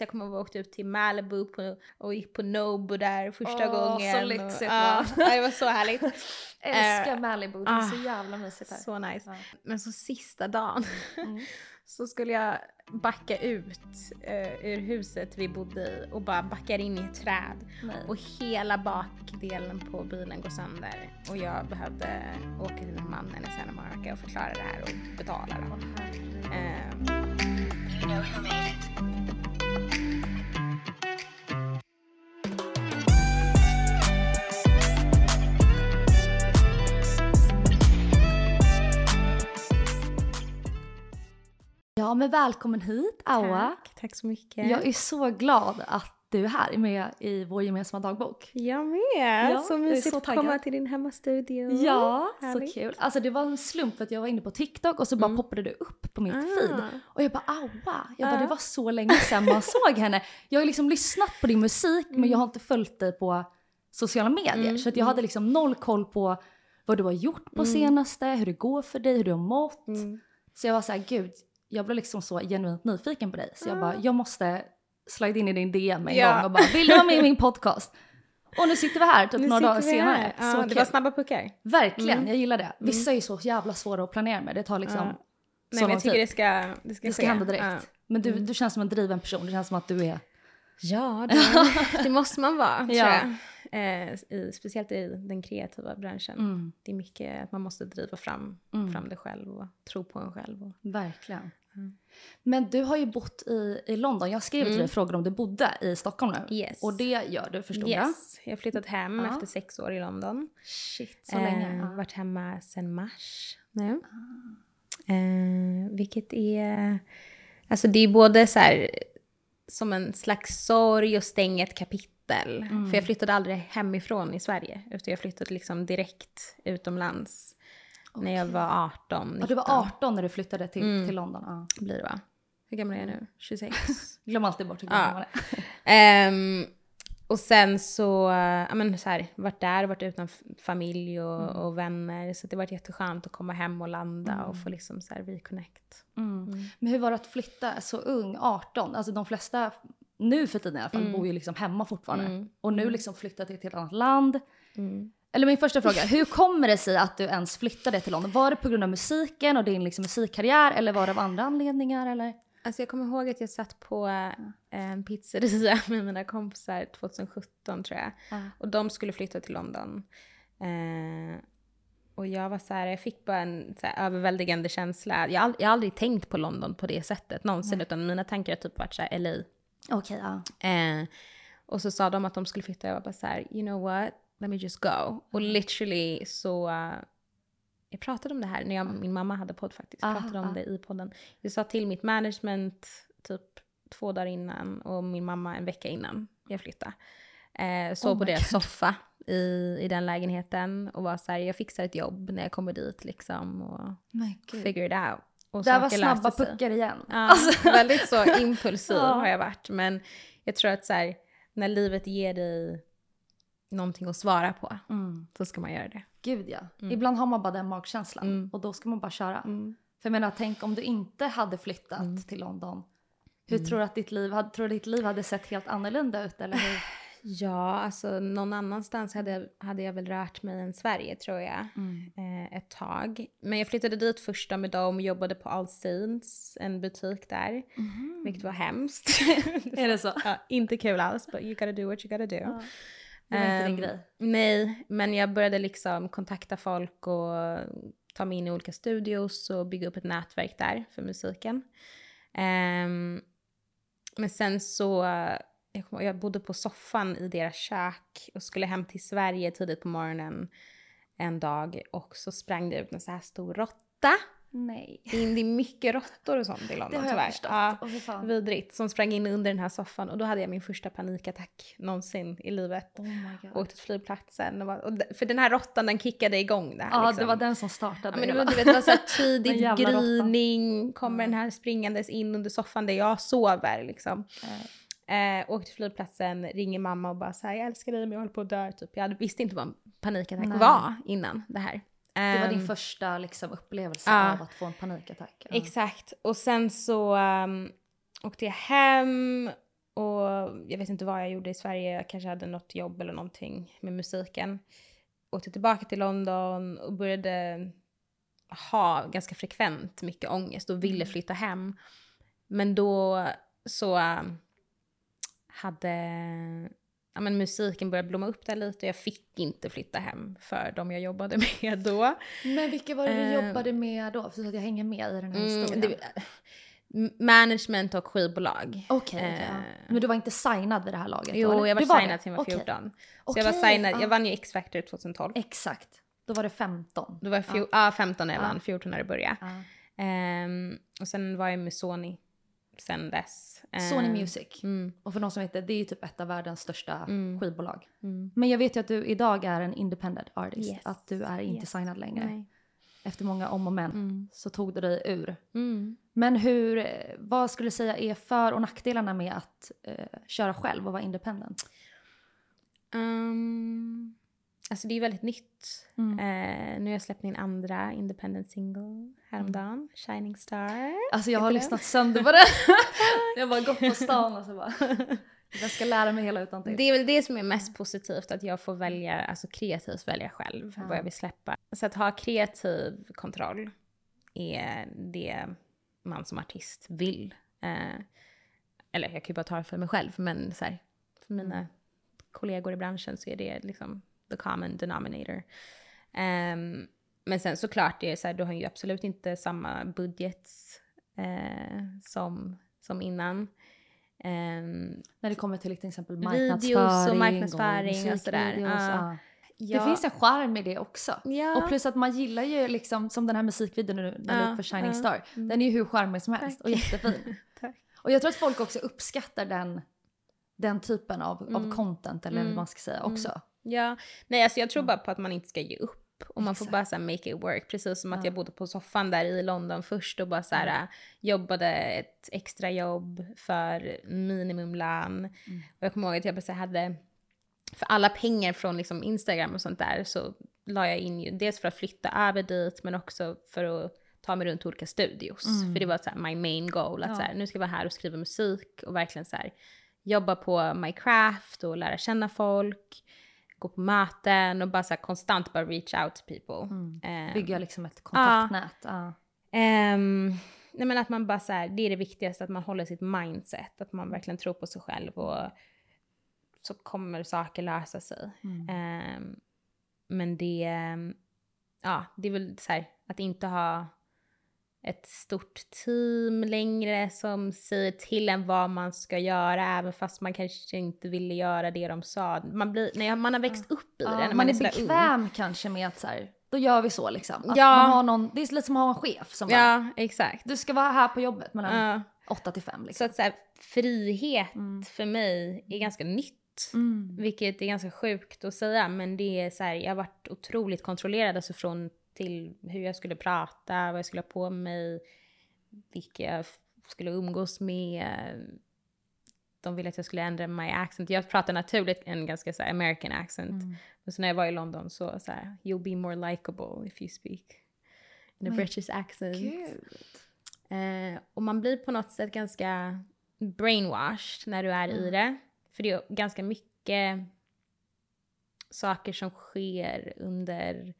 Jag kommer ihåg att jag åkte ut till Malibu på, och gick på Nobu där första Åh, gången. så och- lyxigt, ja, va? det var så härligt. Älskar Eh, Malibu, det är så ah, jävla mysigt här. Så nice. Ja. Men så sista dagen Mm. så skulle jag backa ut eh, ur huset vi bodde i och bara backar in i ett träd. Nej. Och hela bakdelen på bilen går sönder. Och jag behövde åka till en man eller Santa och förklara det här och betala. Då. Åh, Ja men välkommen hit Aua. tack, tack så mycket. Jag är så glad att du är här med i vår gemensamma dagbok. Jag med! Ja, så mysigt att komma till din hemmastudio. Ja, härligt. så kul. Alltså det var en slump för att jag var inne på TikTok och så bara Mm. poppade du upp på mitt Ah. feed. Och jag bara aua, jag bara, Ja. det var så länge sedan man såg henne. Jag har liksom lyssnat på din musik men jag har inte följt dig på sociala medier. Mm, Så att jag hade liksom noll koll på vad du har gjort på senaste, hur det går för dig, hur du har mått. Mm. Så jag var så här, gud, jag blev liksom så genuint nyfiken på dig. Så jag Ah. bara, jag måste slide in i din DM en Ja. gång och bara, vill du vara med i min podcast? Och nu sitter vi här typ Nu några dagar senare. Ja, så det kul. var snabba puckar. Verkligen, Mm. jag gillar det. Vissa är ju så jävla svåra att planera med. Det tar liksom Ja. Nej, men jag tycker tid. det ska, det ska Det ska hända direkt. Ja. Men du, Mm. du känns som en driven person. Det känns som att du är... Ja, det, det måste man vara tror Ja. jag. Eh, i, speciellt i den kreativa branschen. Mm, Det är mycket att man måste driva fram, Mm. fram det själv och tro på en själv. Och, verkligen. Mm. Men du har ju bott i, i London. Jag skrev till Mm. dig frågor om du bodde i Stockholm nu. Yes. Och det gör du förstår jag. yes. Jag har flyttat hem Ja. efter sex år i London. Shit, så länge. Eh, Ja. varit hemma sedan mars nu. Eh, vilket är... Alltså det är både så här som en slags sorg och stänga ett kapitel. Mm. För jag flyttade aldrig hemifrån i Sverige. Utan jag flyttade liksom direkt utomlands. När jag var 18, 19. Ja, du var 18 när du flyttade till, Mm. till London. Ja. Blir det va? Hur gammal är jag nu? 26? Glöm alltid bort hur Ja. gammal man är. Ehm, och sen så, ja men så här, varit där, varit utan familj och, Mm. och vänner. Så det varit jätteskönt att komma hem och landa och få liksom så här reconnect. Mm. Mm. Men hur var det att flytta så ung, 18? Alltså de flesta, nu för tiden i alla fall, Mm. bor ju liksom hemma fortfarande. Mm. Och nu liksom flyttat till ett helt annat land. Mm. Eller min första fråga, hur kommer det sig att du ens flyttade till London? Var det på grund av musiken och din liksom musikkarriär eller var det av andra anledningar eller? Alltså jag kommer ihåg att jag satt på eh, en pizzeria med mina kompisar 2017 tror jag. Ja. Och de skulle flytta till London. Eh, och jag var så här, jag fick bara en här, överväldigande känsla. Jag jag har aldrig tänkt på London på det sättet någonsin. Utan mina tankar har typ varit så här LA. Okej, ja. Eh, och så sa de att de skulle flytta. Jag var bara så här, you know what, let me just go. Och literally så, eh, jag pratade om det här när jag, min mamma hade podd faktiskt. Jag Aha, pratade om ah. det i podden. Jag sa till mitt management typ två dagar innan och min mamma en vecka innan jag flyttade. Eh, sov Oh på deras soffa i, i den lägenheten och var så här, jag fixar ett jobb när jag kommer dit liksom och figure it out. Och Det här var snabba puckar igen. Ja, väldigt så impulsiv Ja. har jag varit. Men jag tror att så här, när livet ger dig någonting att svara på Mm. så ska man göra det. Gud ja. Mm. Ibland har man bara den magkänslan Mm. och då ska man bara köra. Mm. För jag menar, tänk om du inte hade flyttat Mm. till London. Hur tror du att ditt liv, tror du ditt liv hade sett helt annorlunda ut? Eller hur? Ja, alltså någon annanstans hade, hade jag väl rört mig än Sverige tror jag. Mm. Eh, ett tag. Men jag flyttade dit första med dem, jobbade på All Saints, en butik där. Vilket var hemskt. Är det så? ja, inte kul alls, but you gotta do what you gotta do. Ja. Det var inte din Ehm, grej. Nej, men jag började liksom kontakta folk och ta mig in i olika studios och bygga upp ett nätverk där för musiken. Ehm, men sen så, jag, bodde på soffan i deras kök och skulle hem till Sverige tidigt på morgonen en dag och så sprang det ut en så här stor råtta. Nej. Är det är mycket råttor och sånt i London Det har jag tyvärr. förstått. Ja. Fan. Vidrigt, som sprang in under den här soffan och då hade jag min första panikattack någonsin i livet. Oh my god. Åkte till flygplatsen. Och var, och för den här råttan den kickade igång det här. Ja, liksom. det var den som startade Ja, men det, var, du vet, det var så här råttan. gryning, kommer Mm. den här springandes in under soffan där jag sover liksom. Eh, åkte till flygplatsen, ringer mamma och bara så här, jag älskar dig men jag håller på att dö typ. Jag visste inte vad en panikattack Nej. var innan det här. Det var din Ehm, första liksom, upplevelse ja. av att få en panikattack. Ja. Exakt. Och sen så um, åkte jag hem och jag vet inte vad jag gjorde i Sverige, jag kanske hade något jobb eller någonting med musiken. Åkte tillbaka till London och började ha ganska frekvent mycket ångest och ville flytta hem. Men då så äh, hade ja, men musiken börjat blomma upp där lite och jag fick inte flytta hem för de jag jobbade med då. Men vilka var det du Eh, jobbade med då? Så att jag hänger med i den här Mm, historien. det, management och skivbolag. Okej, okej, ja. Eh, Men du var inte signad vid det här laget? Jo, då, jag var Du signad sen jag var Okej. 14. Så jag var signad, ja. jag vann ju X-Factor 2012. Exakt. Då var det 15. Då var jag fjol, ja. 15 när jag Ja. vann, 14 när det började. Ja. Ehm, och sen var jag med Sony sen dess. Sony Ehm, Music. Mm, Och för de som vet det, det är ju typ ett av världens största Mm. skivbolag. mm. Men jag vet ju att du idag är en independent artist. Yes, Att du är inte yes. signad längre. Nej. Efter många om och men Mm. så tog du dig ur. Mm. Men hur, eh, vad skulle du säga är för och nackdelarna med att eh, köra själv och vara independent? Um, alltså det är väldigt nytt. Mm. Eh, nu har jag släppt min andra independent single häromdagen, Shining Star. Alltså jag har lyssnat sönder på den. jag har bara gått på stan och så bara. jag ska lära mig hela utan till. Det är väl det som är mest positivt, att jag får välja, alltså kreativt välja själv Ja. vad jag vill släppa. Så att ha kreativ kontroll är det man som artist vill. Eh, eller jag kan ju bara ta det för mig själv, men så här, för mina Mm. kollegor i branschen så är det liksom the common denominator. Ehm, men sen såklart, det är så här, du har ju absolut inte samma budget eh, som, som innan. Ehm, När det kommer till till exempel Videos och marknadsföring marknadsföring och sådär. musikvideos, Ja. Det finns en charm i det också. ja, Och plus att man gillar ju liksom, som den här musikvideon nu, när du ja, för Shining ja. Star. Mm. Den är ju hur charmig som helst och Tack. jättefin. Tack. Och jag tror att folk också uppskattar den, den typen av, Mm. av content eller Mm. vad man ska säga Mm. också. Ja, nej alltså jag tror bara på att man inte ska ge upp. Och man får Exakt. bara så make it work. Precis som att Ja. jag bodde på soffan där i London först och bara så här, jobbade ett extra jobb för minimumlön. Och jag kommer ihåg att jag bara hade, för alla pengar från liksom Instagram och sånt där så la jag in ju dels för att flytta över dit men också för att ta mig runt olika studios. Mm. För det var så här, my main goal. Att Ja. så här, nu ska jag vara här och skriva musik och verkligen så här, jobba på my craft och lära känna folk. Gå på möten och bara så här, konstant bara reach out to people. Mm. Ehm, Bygga liksom ett kontaktnät. Ja. Ehm, nej men att man bara så här, det är det viktigaste, att man håller sitt mindset, att man verkligen tror på sig själv och så kommer saker lösa sig. Mm. Ehm, men det, ja, det är väl så här, att inte ha ett stort team längre som säger till en vad man ska göra även fast man kanske inte ville göra det de sa. Man, blir, nej, man har växt upp i det när man, man, är ung. bekväm kanske med att så här, då gör vi så liksom. Att Ja. man har någon, det är lite som att ha en chef som bara, Ja, exakt. du ska vara här på jobbet mellan Ja. 8 till 5 Så liksom. att så här, frihet Mm. för mig är ganska nytt. Mm. Vilket är ganska sjukt att säga, men det är så här, jag har varit otroligt kontrollerad alltså från till hur jag skulle prata, vad jag skulle ha på mig, vilka jag skulle umgås med. De ville att jag skulle ändra my accent. Jag pratar naturligt en ganska så American accent. Mm. Men så när jag var i London så så här, you'll be more likable if you speak in a Men British accent. Eh, och man blir på något sätt ganska brainwashed när du är i det. För det är ganska mycket saker som sker under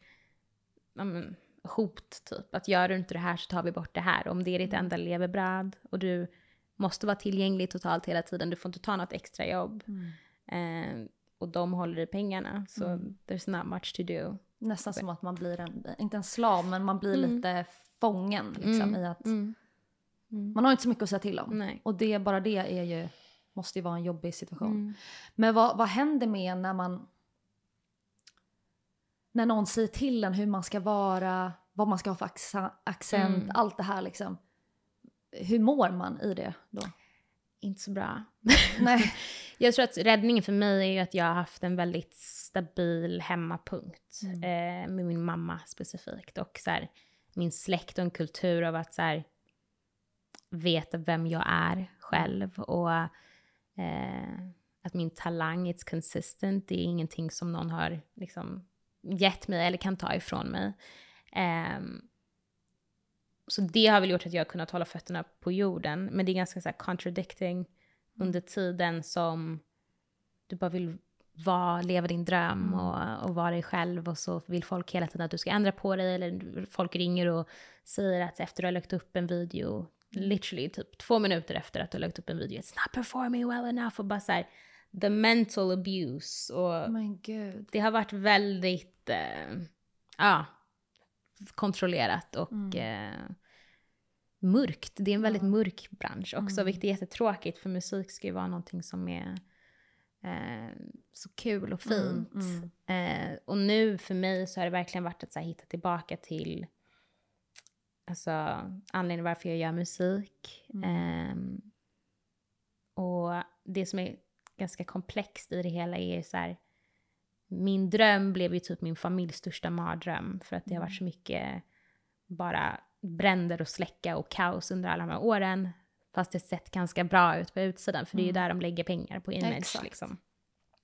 ja, men, hot typ. Att gör du inte det här så tar vi bort det här. Om det är ditt enda levebröd och du måste vara tillgänglig totalt hela tiden. Du får inte ta något extra jobb. Mm. Eh, och de håller i pengarna. Så Mm. there's not much to do. Nästan som att man blir en, inte en slav, men man blir Mm. lite fången liksom Mm. i att Mm. Mm. man har inte så mycket att säga till om. Nej. Och det, bara det är ju, måste ju vara en jobbig situation. Mm. Men vad, vad händer med när man... När någon säger till en hur man ska vara, vad man ska ha för accent, Mm. allt det här liksom. Hur mår man i det då? Inte så bra. Nej. Jag tror att räddningen för mig är ju att jag har haft en väldigt stabil hemmapunkt. Mm. Eh, med min mamma specifikt. Och så här, min släkt och en kultur av att så här, veta vem jag är själv. Och eh, att min talang is consistent. Det är ingenting som någon har liksom, gett mig eller kan ta ifrån mig. Ehm, så det har väl gjort att jag har kunnat hålla fötterna på jorden. Men det är ganska så här, contradicting under tiden som du bara vill vara, leva din dröm och, och vara dig själv. Och så vill folk hela tiden att du ska ändra på dig eller folk ringer och säger att efter du har lagt upp en video, literally typ två minuter efter att du har lagt upp en video, it's not performing well enough. Och bara så här, the mental abuse och Men gud. det har varit väldigt, eh, ja, kontrollerat och eh, mörkt. Det är en väldigt mörk bransch också, vilket är jättetråkigt för musik ska ju vara någonting som är eh, så kul och fint. Eh, och nu för mig så har det verkligen varit att så här, hitta tillbaka till alltså, anledningen varför jag gör musik. Ehm, och det som är ganska komplext i det hela är så här, min dröm blev ju typ min familjs största mardröm för att det har varit så mycket bara bränder och släcka och kaos under alla de här åren. Fast det sett ganska bra ut på utsidan för det är ju där de lägger pengar på image Exakt. liksom.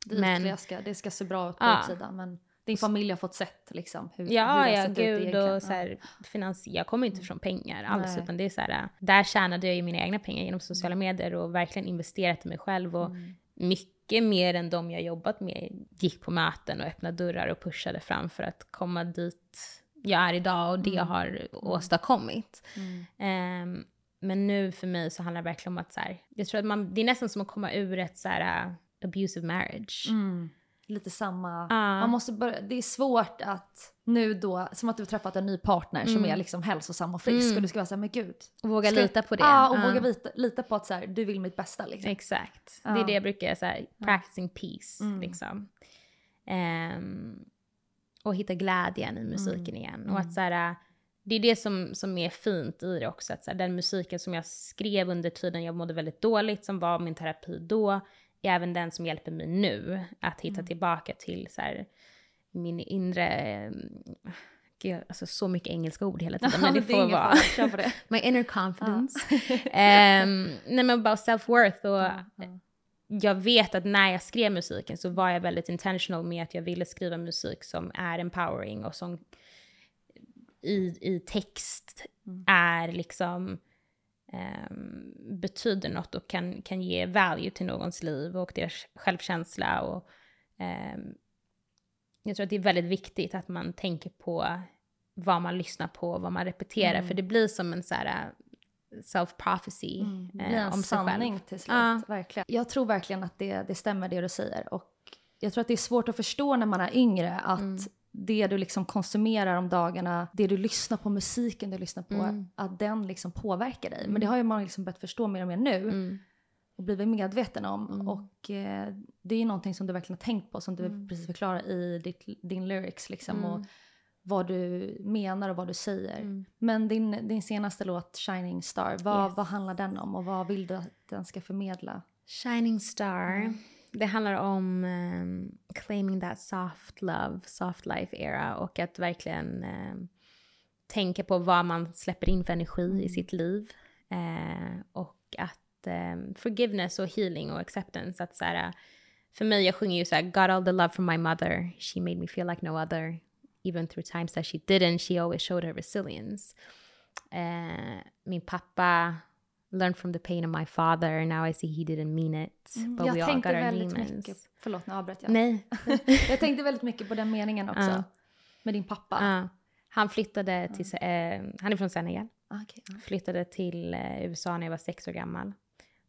Det, Men- ska, det ska se bra ut på Ja. utsidan men din familj har fått sett liksom hur, hur Ja, det har ja, gud och så här, finans, jag kommer inte från pengar alls, utan det är så här, där tjänade jag ju mina egna pengar genom sociala medier och verkligen investerat i mig själv och mycket mer än de jag jobbat med gick på möten och öppnade dörrar och pushade fram för att komma dit jag är idag och det jag har åstadkommit. Ehm, men nu för mig så handlar det verkligen om att så här, jag tror att man, det är nästan som att komma ur ett så här uh, abusive marriage. Mm. Lite samma. Ja. Man måste börja, det är svårt att nu då, som att du träffat en ny partner som är liksom hälsosam och frisk Mm. och du ska vara såhär, men gud. Och våga ska- lita på det. Ja, och Ja. våga lita, lita på att så här, du vill mitt bästa liksom. Exakt. Det är det jag brukar säga, practicing peace. Mm. Liksom. Ehm, och hitta glädjen i musiken Mm. igen. Och att så här, det är det som, som är fint i det också. Att så här, den musiken som jag skrev under tiden jag mådde väldigt dåligt, som var min terapi då, är även den som hjälper mig nu att hitta Mm. tillbaka till så här, min inre... Gud, alltså så mycket engelska ord hela tiden, men det får vara. fara. My inner confidence. Ehm, nej men about self-worth och ja. jag vet att när jag skrev musiken så var jag väldigt intentional med att jag ville skriva musik som är empowering och som i, i text är liksom betyder något och kan, kan ge value till någons liv och deras självkänsla och ehm, jag tror att det är väldigt viktigt att man tänker på vad man lyssnar på, vad man repeterar, för det blir som en så här äh, self-prophecy Mm. Det eh, en om sig sanning själv. till slut. Ja. Verkligen. Jag tror verkligen att det, det stämmer det du säger. Och jag tror att det är svårt att förstå när man är yngre att Mm. Det du liksom konsumerar om dagarna, det du lyssnar på, musiken du lyssnar på, Mm. att den liksom påverkar dig. Men det har ju man liksom börjat förstå mer och mer nu Mm. och blivit medveten om. Mm. Och eh, det är ju någonting som du verkligen har tänkt på, som du precis förklarar i ditt, din lyrics liksom. Mm. Och vad du menar och vad du säger. Mm. Men din, din senaste låt, Shining Star, vad, Yes. vad handlar den om och vad vill du att den ska förmedla? Shining Star. Det handlar om um, claiming that soft love, soft life era och att verkligen um, tänka på vad man släpper in för energi i sitt liv. Eh, och att um, forgiveness och healing och acceptance. Att så här, för mig, jag sjunger ju så här, got all the love from my mother. She made me feel like no other. Even through times that she didn't, she always showed her resilience. Eh, min pappa learned from the pain of my father. Now I see he didn't mean it. But jag we all got our demons. mycket, förlåt nu avbröt jag. Nej. jag tänkte väldigt mycket på den meningen också. Ja. Med din pappa. Ja. han flyttade till, eh, han är från Senegal. Ah, ja. Flyttade till eh, USA när jag var sex år gammal.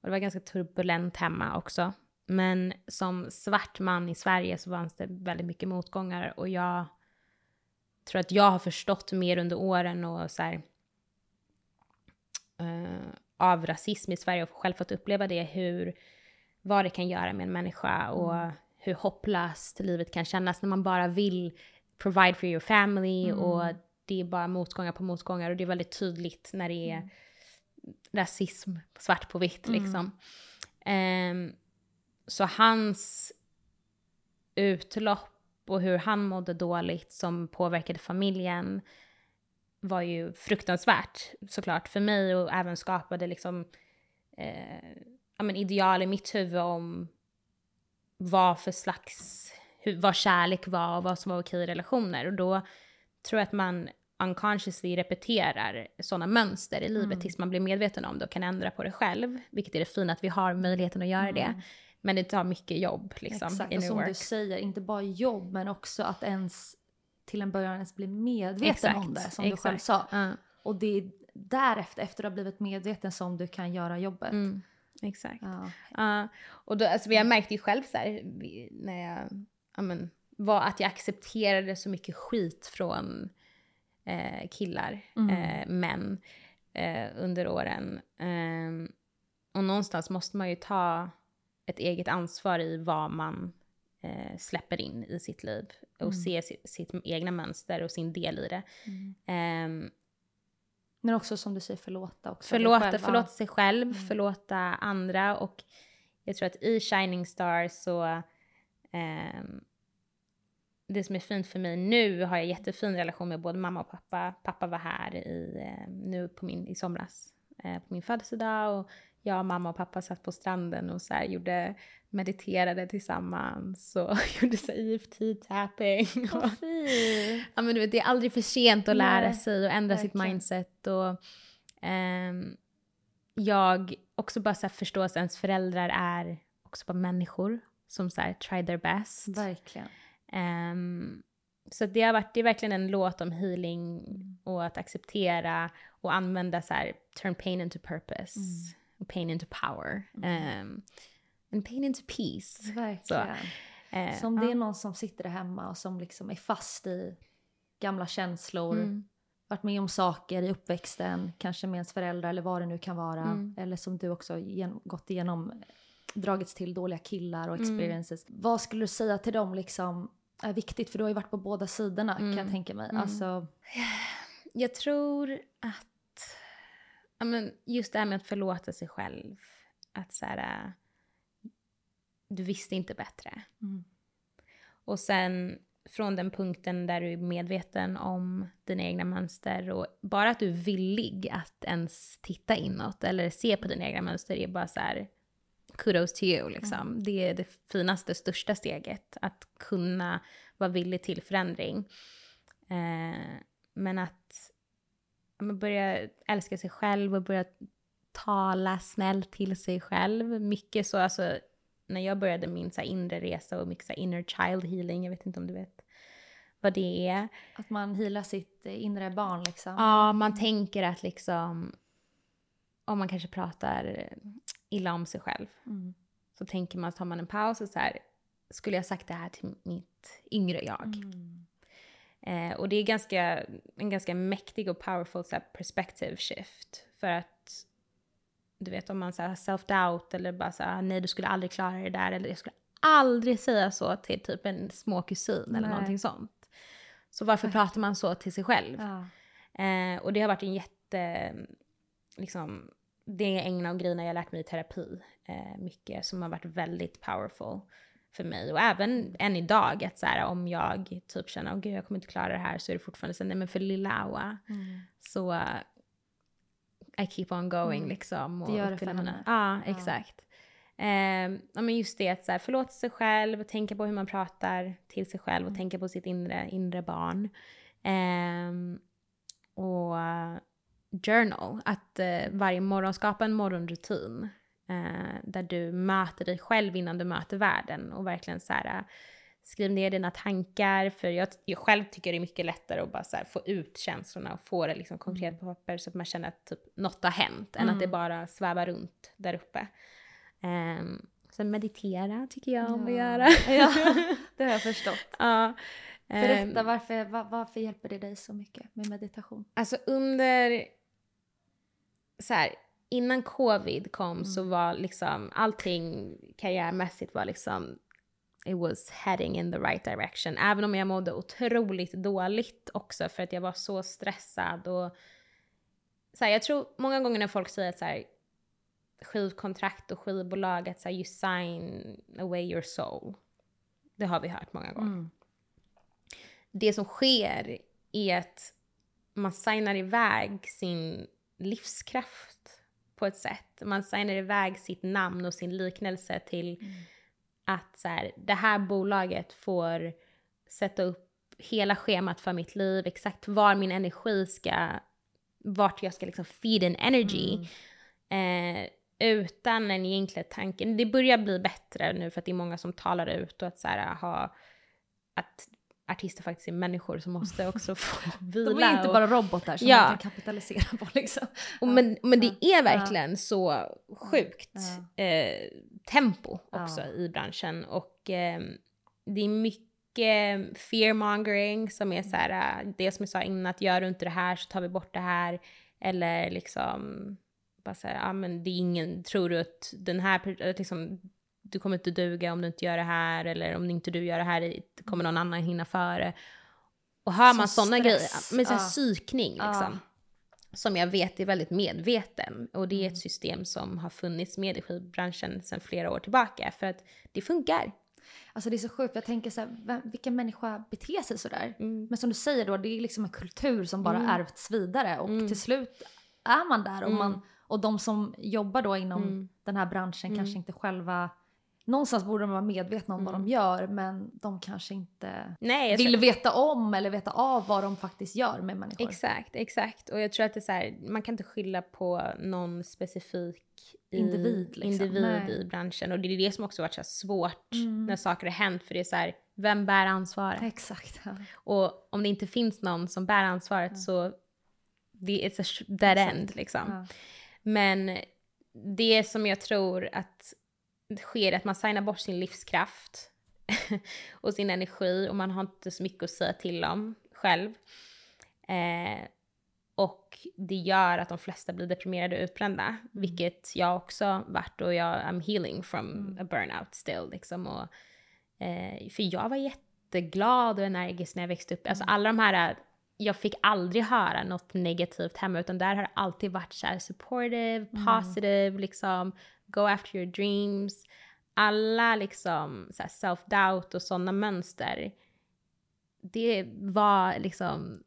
Och det var ganska turbulent hemma också. Men som svart man i Sverige så fanns det väldigt mycket motgångar. Och jag tror att jag har förstått mer under åren och så här, eh, av rasism i Sverige och själv fått uppleva det, hur, vad det kan göra med en människa och hur hopplöst livet kan kännas när man bara vill provide for your family och det är bara motgångar på motgångar och det är väldigt tydligt när det är rasism svart på vitt liksom. Ehm, så hans utlopp och hur han mådde dåligt som påverkade familjen var ju fruktansvärt såklart för mig och även skapade liksom eh, ja, men ideal i mitt huvud om vad för slags, hur, vad kärlek var och vad som var okej i relationer. Och då tror jag att man unconsciously repeterar sådana mönster i livet Mm. tills man blir medveten om det och kan ändra på det själv. Vilket är det fina att vi har möjligheten att göra det. Men det tar mycket jobb liksom. Mm. Exakt, och som du work. säger, inte bara jobb men också att ens till en början ens bli medveten Exakt, om det som du exakt. själv sa. Ja, Och det är därefter, efter du har blivit medveten som du kan göra jobbet. mm, exakt. Ja. Ja, och då, alltså, jag märkte ju själv så här, när jag, ja, men, var att jag accepterade så mycket skit från eh, killar, Mm. eh, män eh, under åren. Ehm, och någonstans måste man ju ta ett eget ansvar i vad man eh, släpper in i sitt liv och Mm. se sitt, sitt egna mönster och sin del i det. Ehm, Men också som du säger förlåta också. Förlåta, förlåta sig själv, Mm. förlåta andra och jag tror att i Shining Star så ehm, det som är fint för mig nu har jag jättefin relation med både mamma och pappa. Pappa var här i, eh, nu på min, i somras eh, på min födelsedag och jag, mamma och pappa satt på stranden och så här gjorde, mediterade tillsammans och gjorde så här EFT-tapping. Vad fint. Ja men du vet, det är aldrig för sent att lära Nej, sig och ändra sitt verkligen. mindset. Och, ehm, jag också bara så här att ens föräldrar är också bara människor som så här try their best. Verkligen. Ehm, så det har varit, det är verkligen en låt om healing och att acceptera och använda så här turn pain into purpose. Mm. Pain into power. Um, and pain into peace. Verkligen. Eh, Som det ja. är någon som sitter där hemma och som liksom är fast i gamla känslor. Mm. Varit med om saker i uppväxten, kanske med ens föräldrar eller vad det nu kan vara. Mm. Eller som du också gen- gått igenom, dragits till dåliga killar och Mm. experiences. Vad skulle du säga till dem liksom är viktigt? För du har ju varit på båda sidorna kan jag Mm. tänka mig. Mm. Alltså, Jag tror att ja, men just det här med att förlåta sig själv. Att så här, äh, du visste inte bättre. mm. Och sen från den punkten där du är medveten om dina egna mönster och bara att du är villig att ens titta inåt eller se på dina egna mönster är bara så här kudos to you liksom. Det är det finaste, största steget. Att kunna vara villig till förändring. Eh, men att börja älska sig själv och börja tala snällt till sig själv. Mycket så, alltså när jag började min så inre resa och mycket så inner child healing, jag vet inte om du vet vad det är. att man healar sitt inre barn liksom. Ja, man tänker att liksom, om man kanske pratar illa om sig själv, Mm. så tänker man, tar man en paus och så här, skulle jag sagt det här till mitt yngre jag? Mm. Eh, och det är ganska, en ganska mäktig och powerful så perspective shift. För att, du vet om man så har self-doubt eller bara så här, nej du skulle aldrig klara det där. Eller jag skulle aldrig säga så till typ en småkusin eller Nej. någonting sånt. Så varför pratar man så till sig själv? Ja. Eh, och det har varit en jätte, liksom, det är en av grejerna jag har lärt mig i terapi. Eh, mycket som har varit väldigt powerful för mig. Och även än idag, att så här, om jag typ känner, åh gud jag kommer inte klara det här, så är det fortfarande så, nej men för lilla Awa, Mm. så uh, I keep on going Mm. liksom. Det gör det för henne. Ja, exakt. Ehm, ja, men just det att så här, förlåta sig själv, tänka på hur man pratar till sig själv och Mm. tänka på sitt inre, inre barn. Ehm, och eh, journal, att eh, varje morgon skapa en morgonrutin eh, där du möter dig själv innan du möter världen och verkligen så här, eh, skriv ner dina tankar för jag, jag själv tycker det är mycket lättare att bara så här, få ut känslorna och få det liksom konkret på papper så att man känner att typ något har hänt än att det Mm. bara svävar runt där uppe. Um, sen meditera tycker jag om att Ja. göra. Ja, det har jag förstått. ja. ehm, Berätta, varför, va- varför hjälper det dig så mycket med meditation? Alltså under, så här, innan covid kom så var liksom allting karriärmässigt var liksom, it was heading in the right direction. Även om jag mådde otroligt dåligt också för att jag var så stressad och så här, jag tror många gånger när folk säger att så här, skivkontrakt och skivbolag att så här, you sign away your soul. Det har vi hört många gånger Mm. det som sker är att man signar iväg sin livskraft på ett sätt. Man signar iväg sitt namn och sin liknelse till att så här, det här bolaget får sätta upp hela schemat för mitt liv, exakt var min energi ska, vart jag ska liksom feed in energy. Eh, utan en egentlig tanke. Det börjar bli bättre nu för att det är många som talar ut och att så här, ha, att artister faktiskt är människor som måste också få vila. De är inte och- bara robotar som Ja. man kan kapitalisera på liksom. och men, men det är verkligen så sjukt eh, tempo också i branschen. Och eh, det är mycket fearmongering som är så här, eh, det som jag sa innan, att gör du inte det här så tar vi bort det här. Eller liksom, bara så här, ja men det är ingen, tror du att den här, liksom, du kommer inte duga om du inte gör det här. Eller om inte du gör det här kommer någon annan hinna före. Och hör man Som sådana stress. grejer, med så här Ja. psykning liksom Ja. som jag vet är väldigt medveten. Och det är ett system som har funnits med i skivbranschen sedan flera år tillbaka för att det funkar. Alltså det är så sjukt, jag tänker så här, vem, vilken människa beter sig sådär? Mm. Men som du säger då, det är liksom en kultur som bara Mm. ärvts vidare och Mm. till slut är man där och, Mm. man, och de som jobbar då inom Mm. den här branschen Mm. kanske inte själva Någonstans borde de vara medvetna om vad Mm. de gör men de kanske inte Nej, vill veta om eller veta av vad de faktiskt gör med människor. Exakt, exakt. Och jag tror att det är så här, man kan inte skylla på någon specifik i, Individ, liksom. individ Nej. i branschen. Och det är det som också varit så svårt Mm. när saker har hänt. För det är så här, vem bär ansvaret? Exakt. Ja. Och om det inte finns någon som bär ansvaret så det är sh- dead end liksom. Ja. Men det som jag tror att sker att man signar bort sin livskraft och sin energi och man har inte så mycket att säga till om själv. Eh, och det gör att de flesta blir deprimerade och utbrända, vilket jag också varit och jag I'm healing from Mm. a burnout still liksom. Och, eh, för jag var jätteglad och energisk när jag växte upp. Alltså alla de här, jag fick aldrig höra något negativt hemma utan där har det alltid varit så här supportive, positive, liksom go after your dreams. Alla liksom self-doubt och sådana mönster. Det var liksom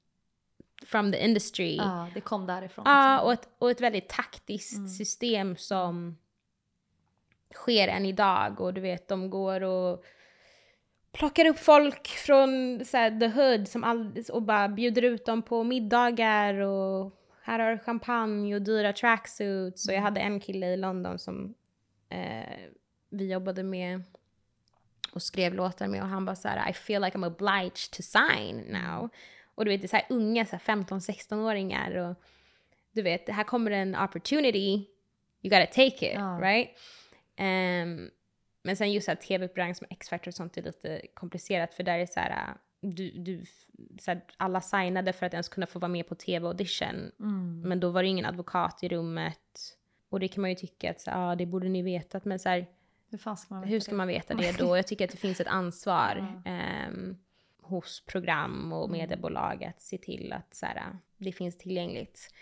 from the industry. ja, det kom därifrån. Ja, liksom. och ett, och ett väldigt taktiskt Mm. system som sker än idag. Och du vet, de går och plockar upp folk från så här, the hood som all, och bara bjuder ut dem på middagar och här har du champagne och dyra tracksuits. Och jag hade en kille i London som eh, vi jobbade med och skrev låtar med och han bara så här I feel like I'm obliged to sign now. Och du vet det är så här unga så här 15-16-åringar och du vet här kommer en opportunity you gotta take it Ja. right? Ehm, men sen just att tv-program som X-Factor och sånt är lite komplicerat för där är så här du, du, så här, alla signade för att ens kunna få vara med på tv-audition Mm. men då var det ingen advokat i rummet och det kan man ju tycka att så, ah, det borde ni vetat men så här, Hur fan ska man veta hur ska det? man veta det då? Jag tycker att det finns ett ansvar Ja. ehm, hos program och Mm. mediebolag att se till att så här, det finns tillgängligt.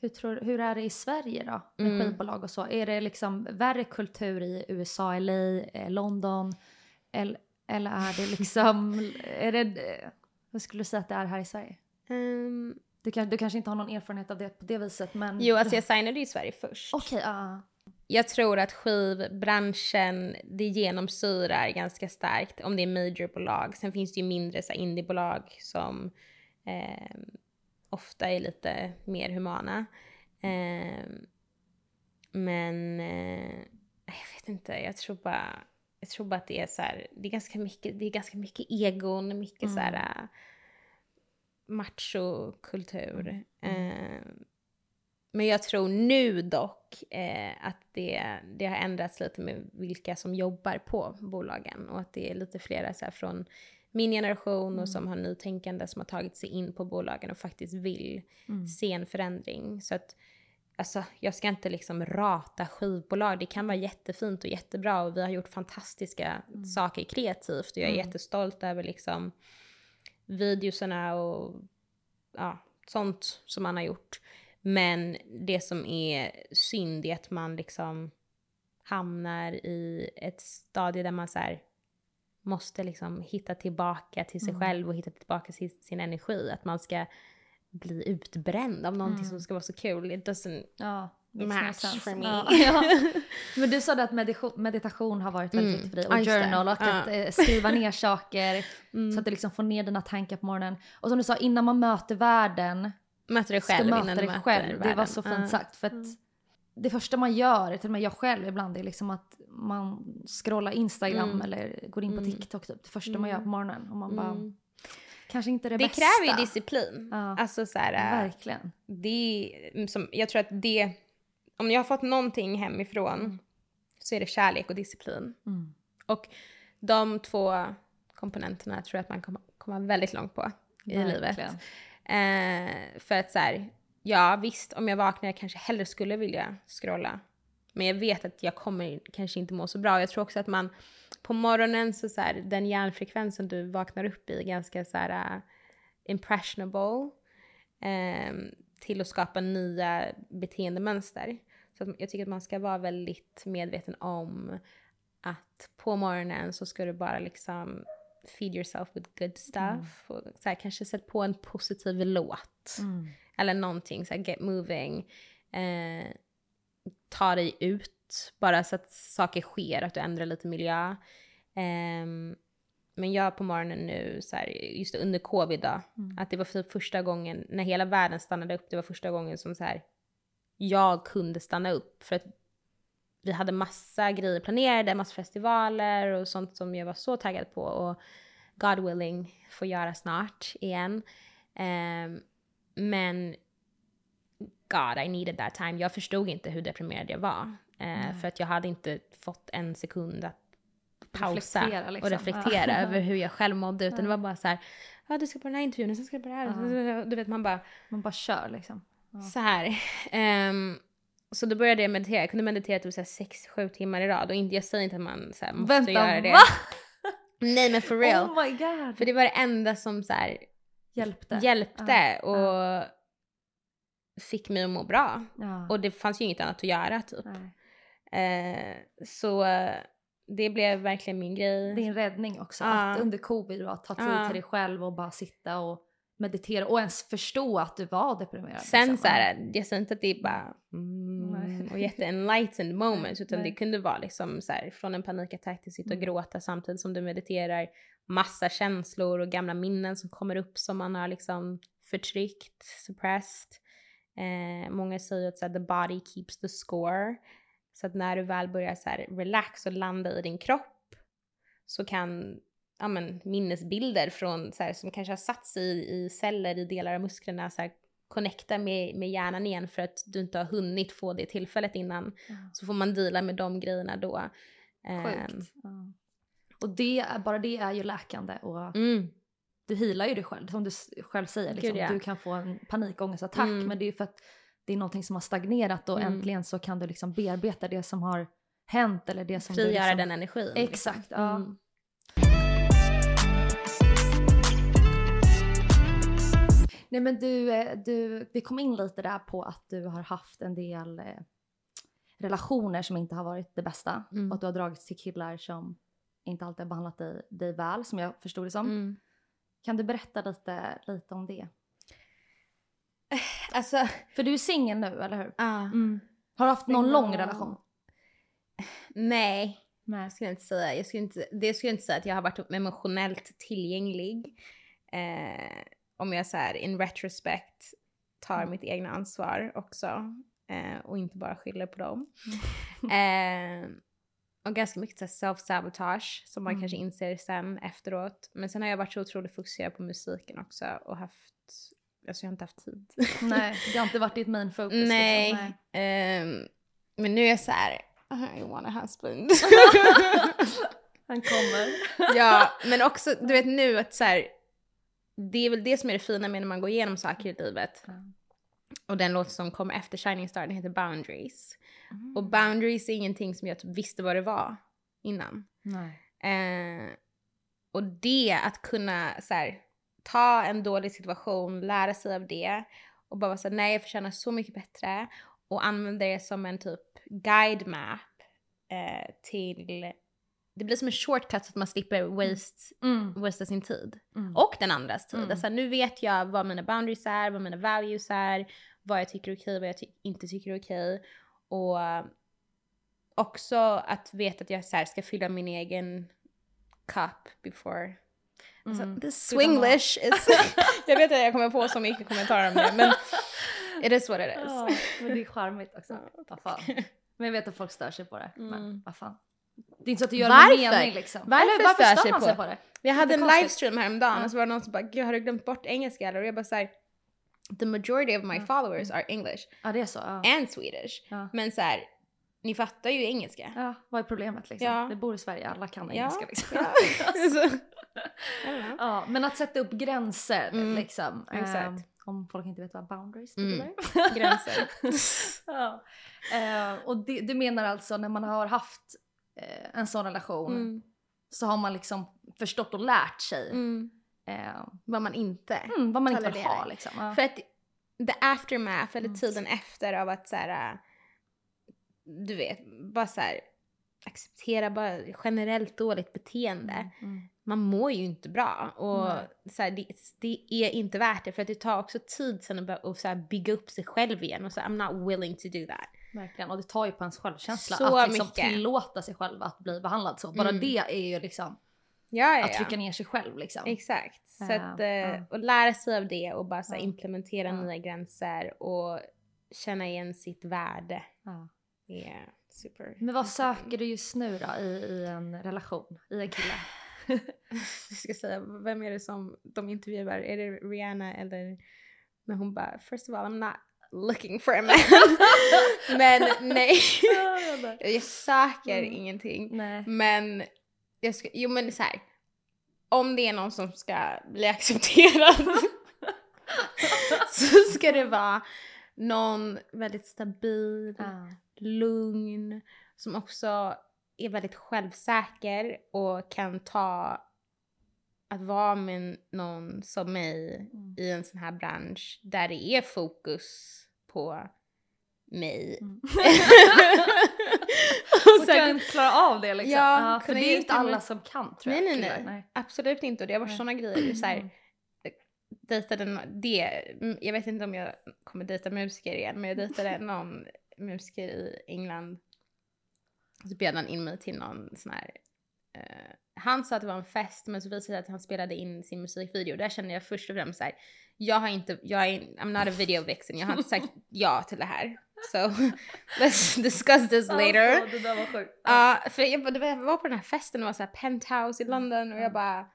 Hur, tror, hur är det i Sverige då? Med Mm. skivbolag och så? Är det liksom värre kultur i USA, LA, eh, London? Eller, eller är det liksom... är det, hur skulle du säga att det är här i Sverige? Ehm, Du, kan, du kanske inte har någon erfarenhet av det på det viset men... jo, alltså jag signade i Sverige först. Okej, ja. Jag tror att skivbranschen, det genomsyrar ganska starkt om det är majorbolag. Sen finns det ju mindre så indiebolag som eh, ofta är lite mer humana. Eh, men eh, jag vet inte, jag tror bara, jag tror bara att det är så här, det är ganska mycket, det är ganska mycket egon, mycket så här äh, machokultur. Eh, men jag tror nu dock eh, att det, det har ändrats lite med vilka som jobbar på bolagen och att det är lite flera så här från min generation och som har nytänkande som har tagit sig in på bolagen och faktiskt vill Mm. se en förändring. Så att alltså, jag ska inte liksom rata skivbolag. Det kan vara jättefint och jättebra och vi har gjort fantastiska saker kreativt och jag är Mm. jättestolt över liksom videosarna och ja, sånt som man har gjort. Men det som är synd är att man liksom hamnar i ett stadie där man så här måste liksom hitta tillbaka till sig Mm. själv och hitta tillbaka till sin energi. Att man ska bli utbränd av någonting Mm. som ska vara så kul. It doesn't, ja. Match for me. Ja, ja. Men du sa att meditation, har varit väldigt Mm. viktigt för dig och just journal och att eh, skriva ner saker Mm. så att du liksom får ner dina tankar på morgonen. Och som du sa, innan man möter världen Möter dig själv möta innan du möter själv. Det var världen. så fint Ja. sagt. För att det första man gör, till och med jag själv ibland, är liksom att man scrollar Instagram Mm. eller går in på Mm. TikTok typ. Det första man gör på morgonen. Och man bara, Mm. Kanske inte det, Det bästa. kräver ju disciplin. Ja. Alltså så här, äh, Verkligen. det som, jag tror att det, om jag har fått någonting hemifrån så är det kärlek och disciplin. Mm. Och de två komponenterna tror jag att man kommer komma väldigt långt på i livet. Verkligen. Eh, för att så här, ja visst om jag vaknar jag kanske hellre skulle vilja scrolla. Men jag vet att jag kommer kanske inte må så bra. Jag tror också att man på morgonen så, så här, den hjärnfrekvensen du vaknar upp i är ganska så här uh, impressionable eh, till att skapa nya beteendemönster. Så jag tycker att man ska vara väldigt medveten om att på morgonen så ska du bara liksom feed yourself with good stuff. Och så här, kanske sätt på en positiv låt. Mm. Eller någonting, så här, get moving. Eh, ta dig ut, bara så att saker sker, att du ändrar lite miljö. Ehm, men jag på morgonen nu, så här, just under covid då, Mm. att det var typ första gången, när hela världen stannade upp, det var första gången som så här, jag kunde stanna upp. För att vi hade massa grejer planerade, massa festivaler och sånt som jag var så taggad på. Och God willing får göra snart igen. Ehm, men God, I needed that time. Jag förstod inte hur deprimerad jag var. Eh, för att jag hade inte fått en sekund att pausa Reflektera, liksom. och reflektera Ja. över hur jag själv mådde. Utan det var bara så här, ja du ska på den här intervjun och sen ska du på det här. Du vet man bara, Man bara kör liksom. Ja. så här. ehm, så då började jag meditera. Jag kunde meditera typ 6-7 timmar i rad. Och inte, jag säger inte att man så här, måste Vänta, göra det. va? Nej men for real. Oh my god. För det var det enda som så här, Hjälpte. hjälpte Ja, och fick mig att må bra. Ja. Och det fanns ju inget annat att göra typ. Nej. Eh, så eh, det blev verkligen min grej. Din räddning också. Ja. Att under covid då, att ta tid Ja. till dig själv och bara sitta och meditera och ens förstå att du var deprimerad. Sen liksom. så här, jag säger inte att det är bara mm, och jätte-enlightened moments utan Nej. det kunde vara liksom så här, från en panikattack till sitta och Mm. gråta samtidigt som du mediterar. Massa känslor och gamla minnen som kommer upp som man har liksom förtryckt, suppressed. Eh, många säger att så här, the body keeps the score. Så att när du väl börjar så här, relax och landa i din kropp så kan ja, men, minnesbilder från, så här, som kanske har satt sig i, i celler i delar av musklerna så här, connecta med, med hjärnan igen för att du inte har hunnit få det tillfället innan. Ja. Så får man deala med de grejerna då. Sjukt. Ja. Och det, är- bara det är ju läkande och Mm, du healar ju dig själv. Som du själv säger, liksom. Gud, ja. du kan få en panikångestattack Mm. men det är ju för att det är någonting som har stagnerat och Mm. äntligen så kan du liksom bearbeta det som har hänt eller det som frigöra liksom... den energin. Exakt, liksom. ja. Mm. Nej men du, eh, du, vi kom in lite där på att du har haft en del eh, relationer som inte har varit det bästa Mm. och att du har dragits till killar som inte alltid har behandlat dig, dig väl som jag förstod det som. Mm. Kan du berätta lite, lite om det? Alltså, För du är singel nu, eller hur? ah, Har du haft någon lång relation? nej. Nej. Jag skulle inte säga, jag skulle inte, det skulle jag inte säga att jag har varit emotionellt tillgänglig. Eh, om jag så här in retrospect tar Mm. mitt egna ansvar också. Eh, och inte bara skyller på dem. Mm. Eh, och ganska mycket self-sabotage som man Mm. kanske inser sen efteråt. Men sen har jag varit så otroligt fokuserad på musiken också och haft, alltså jag har inte haft tid. Nej, det har inte varit ditt main focus. Nej. Liksom. Nej. Ehm, men nu är jag så här, I want a husband. Han kommer. ja, men också du vet nu att så här, det är väl det som är det fina med när man går igenom saker i livet. Ja. Och den låt som kom efter Shining Star, den heter Boundaries. Mm. Och boundaries är ingenting som jag typ visste vad det var innan. Eh, och det, att kunna så här, ta en dålig situation, lära sig av det och bara vara så här, nej jag förtjänar så mycket bättre och använda det som en typ guide map eh, till, det blir som en shortcut så att man slipper waste, Mm. wastea sin tid. Mm. Och den andras tid. Mm. Alltså, nu vet jag vad mina boundaries är, vad mina values är, vad jag tycker är okej, vad jag ty- inte tycker är okej. Och också att veta att jag så här, ska fylla min egen cup before Mm. the swinglish is... jag vet att jag kommer få så mycket kommentarer om det men it is what it is. Ja, men det är charmigt också. Vad fan. Men jag vet att folk stör sig på det. Men Mm. vad fan. Det är inte så att du gör det med Varför? mening liksom. Varför Eller varför stör stör man på- sig på det? Jag hade en konstigt. livestream häromdagen Ja. och så var det någon som bara “Gud har du glömt bort engelska eller?” och jag bara såhär “The majority of my Ja. followers are English Ja det är så. Ja. and Swedish” Ja. men så här, ni fattar ju engelska. ja, vad är problemet liksom? Vi bor i Sverige, alla kan engelska liksom. know. ja, men att sätta upp gränser Mm, liksom. exakt. Ehm, om folk inte vet vad boundaries Mm. betyder. Gränser. ja. Eh, och det, du menar alltså när man har haft eh, en sån relation Mm. så har man liksom förstått och lärt sig Mm. eh, Vad man inte. mm, vad man inte vill ha liksom. Ja. För att the aftermath, eller Mm. tiden efter av att så här, äh, du vet, bara så här acceptera bara generellt dåligt beteende. Mm, mm. Man mår ju inte bra och Nej. så här, det, det är inte värt det för att det tar också tid sen att, att så här, bygga upp sig själv igen och så I'm not willing to do that. Verkligen, och det tar ju på ens självkänsla Så att liksom mycket. tillåta sig själv att bli behandlad så. Bara Mm. det är ju liksom Ja, ja, att trycka ner sig själv liksom. Exakt. Så att, ja. och lära sig av det och bara så här, Ja. implementera nya gränser och känna igen sitt värde. Ja. är super. Men vad söker du just nu då i, i en relation, i en kille? Jag ska säga, vem är det som de intervjuar? Är det Rihanna eller? Men hon bara, first of all I'm not looking for a man. Men nej, jag söker Mm. ingenting. Nej. Men jag ska, jo men så här. Om det är någon som ska bli accepterad så ska det vara någon väldigt stabil, Ja. lugn, som också är väldigt självsäker och kan ta att vara med någon som mig Mm. i en sån här bransch där det är fokus på mig. Mm. och Och sen, kan klara av det liksom. Ja, Ja, för det är inte alla som kan tror nej jag. nej killar. nej, absolut inte och det har varit Nej. såna grejer. Så här, Mm. dejtade det, mm, jag vet inte om jag kommer dejta musiker igen men jag dejtade någon musiker i England. Så bjöd han in mig till någon sån här, eh, han sa att det var en fest men så visade det att han spelade in sin musikvideo. Där kände jag först och främst så här, jag har inte, jag är, I'm not a video vixen, jag har inte sagt ja till det här. So let's discuss this later. Alltså, det där var sjukt. Ja, för jag, det var- jag var på den här festen, det var så här penthouse i London och jag Mm. bara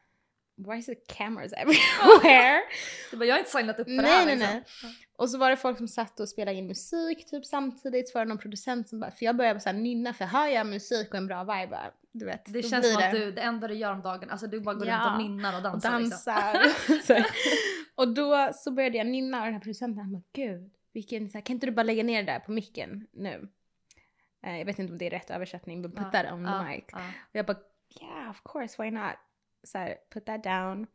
Why is it cameras everywhere? Du bara, jag har inte signat upp för det nej här nej liksom. nej. Och så var det folk som satt och spelade in musik typ samtidigt. Så var det någon producent som bara, för jag började så här nynna för hör jag musik och en bra vibe, bara, du vet. Det känns som att det. du, det enda du gör om dagen, alltså du bara går Ja. runt och nynnar och och dansar. Liksom. dansar. Här. och då så började jag nynna och den här producenten han bara gud, vilken, så här, kan inte du bara lägga ner det där på micken nu? Eh, jag vet inte om det är rätt översättning, but put Ja, that on ja, the mic. ja. Och jag bara yeah of course why not? Så här, put that down.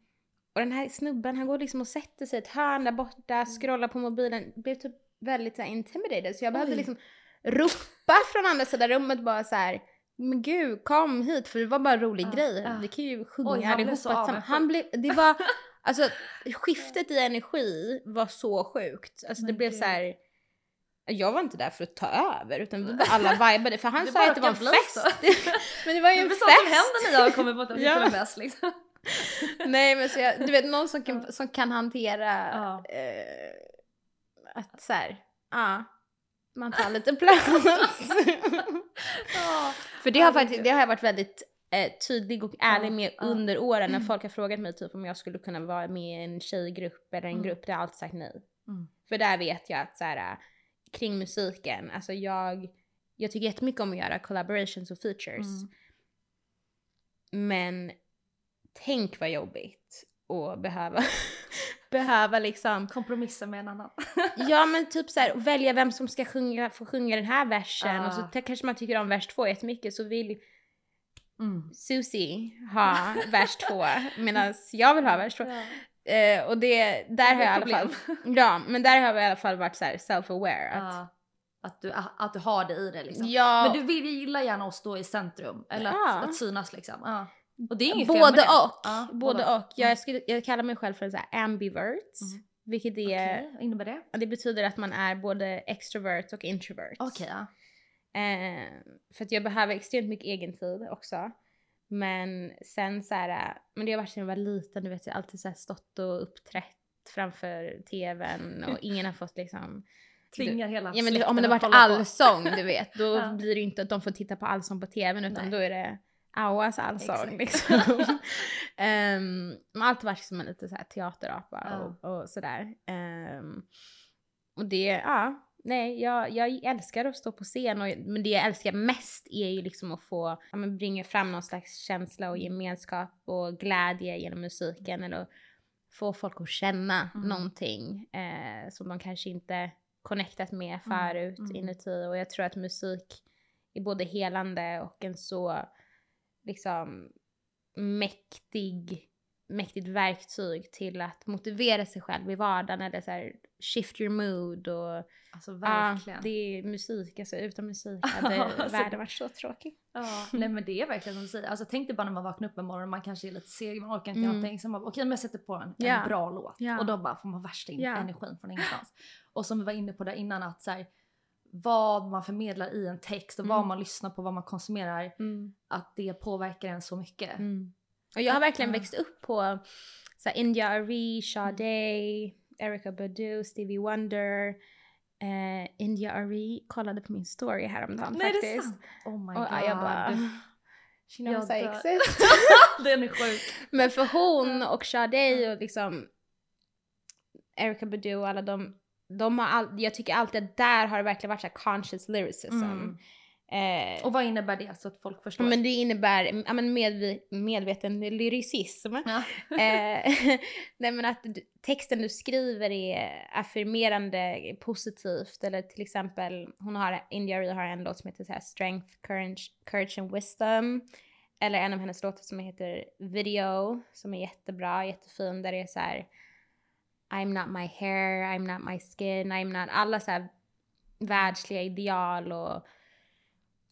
Och den här snubben han går liksom och sätter sig i ett hörn där borta, scrollar på mobilen, blev typ väldigt så här, intimidated så jag behövde Oj. liksom ropa från andra sidan rummet bara så här. Men gud, kom hit för det var bara en rolig Ja, grej. ja. Vi kan ju Oj, sjunga han blev allihopa. så tillsammans. Han blev, det var, alltså skiftet i energi var så sjukt. Alltså det Men blev gud. så här. Jag var inte där för att ta över utan vi bara alla vibade för han Det sa att det var en fest. Men det var ju Det en fest. sånt som händer när jag kommer på att Ja. ja. bäst liksom. Nej men så jag, du vet någon som kan, som kan hantera Ja. eh, att så här, ja, man tar lite plats. Ja. För det har, faktiskt, det har jag varit väldigt eh, tydlig och ärlig med under åren när folk har frågat mig typ om jag skulle kunna vara med i en tjejgrupp eller en Mm. grupp där jag har alltid sagt nej. Mm. För där vet jag att så här, äh, kring musiken, alltså jag, jag tycker jättemycket om att göra collaborations och features. Mm. Men tänk vad jobbigt att behöva, behöva liksom, Kompromissa med en annan. ja men typ så här, välja vem som ska sjunga, få sjunga den här versen och så Ah. kanske man tycker om vers två jättemycket så vill Mm. Susie ha vers två medan jag vill ha vers två. Ja. Eh, och det, där har Det jag i alla fall, ja men där har jag i alla fall varit så self-aware. Att, Ja. Att, du, att du har det i dig liksom. ja, Men du vill gillar gärna att stå i centrum. Eller Ja. att, att synas liksom. Ja. Och det är inget fel både med det. och. Ja, både och. Jag, Mm. skulle, jag kallar mig själv för en så ambivert. Mm. Vilket är, Okej, vad innebär det? det betyder att man är både extrovert och introvert. Okej, ja. Eh, för att jag behöver extremt mycket egen tid också. Men sen så här, men det har varit sedan jag var liten, du vet jag har alltid så här stått och uppträtt framför tvn och ingen har fått liksom Tvingar hela Ja men om det varit allsång du vet, då Ja. blir det inte att de får titta på allsång på tvn utan Nej. då är det Auas allsång Exakt. liksom. um, man har alltid varit som en lite så här teaterapa Ja. och, och sådär. Ehm, och det, ja, nej jag, jag älskar att stå på scen och, men det jag älskar mest är ju liksom att få ja, men bringa fram någon slags känsla och gemenskap och glädje genom musiken eller få folk att känna Mm. någonting eh, som de kanske inte connectat med Mm, förut mm. inuti och jag tror att musik är både helande och en så liksom mäktig, mäktigt verktyg till att motivera sig själv i vardagen eller så här, shift your mood och Alltså verkligen. det är musik, alltså utan musik hade Alltså, världen varit så tråkig. Ja, nej men det är verkligen som du säger. Alltså tänk dig bara när man vaknar upp en morgon, man kanske är lite seg, man orkar inte Mm. någonting. Så man bara, okej men jag sätter på en, en Ja. bra låt. Ja. Och då bara får man värsta in Ja. energin från ingenstans. Och som vi var inne på där innan att så här, vad man förmedlar i en text och vad Mm. man lyssnar på, vad man konsumerar, att det påverkar en så mycket. Mm. Och jag har verkligen växt upp på så här, India Arie, Sade, Erykah Badu, Stevie Wonder. Eh, India Arie kollade på min story häromdagen Nej det är faktiskt. sant? Oh my Och god. ja, jag bara... She knows I exist. Den är sjuk. Men för hon och Sade och liksom Erykah Badu och alla de, de har all, jag tycker alltid att där har det verkligen varit så conscious lyricism. Mm. Eh, Och vad innebär det så att folk förstår? men det innebär ja, men medveten lyricism. Ja. Eh, nej men att du, texten du skriver är affirmerande, positivt. Eller till exempel, hon har, India Arie har en låt som heter så här, Strength, courage, courage and wisdom. Eller en av hennes låtar som heter Video, som är jättebra, jättefin. Där det är så här, I'm not my hair, I'm not my skin, I'm not... Alla så här världsliga ideal och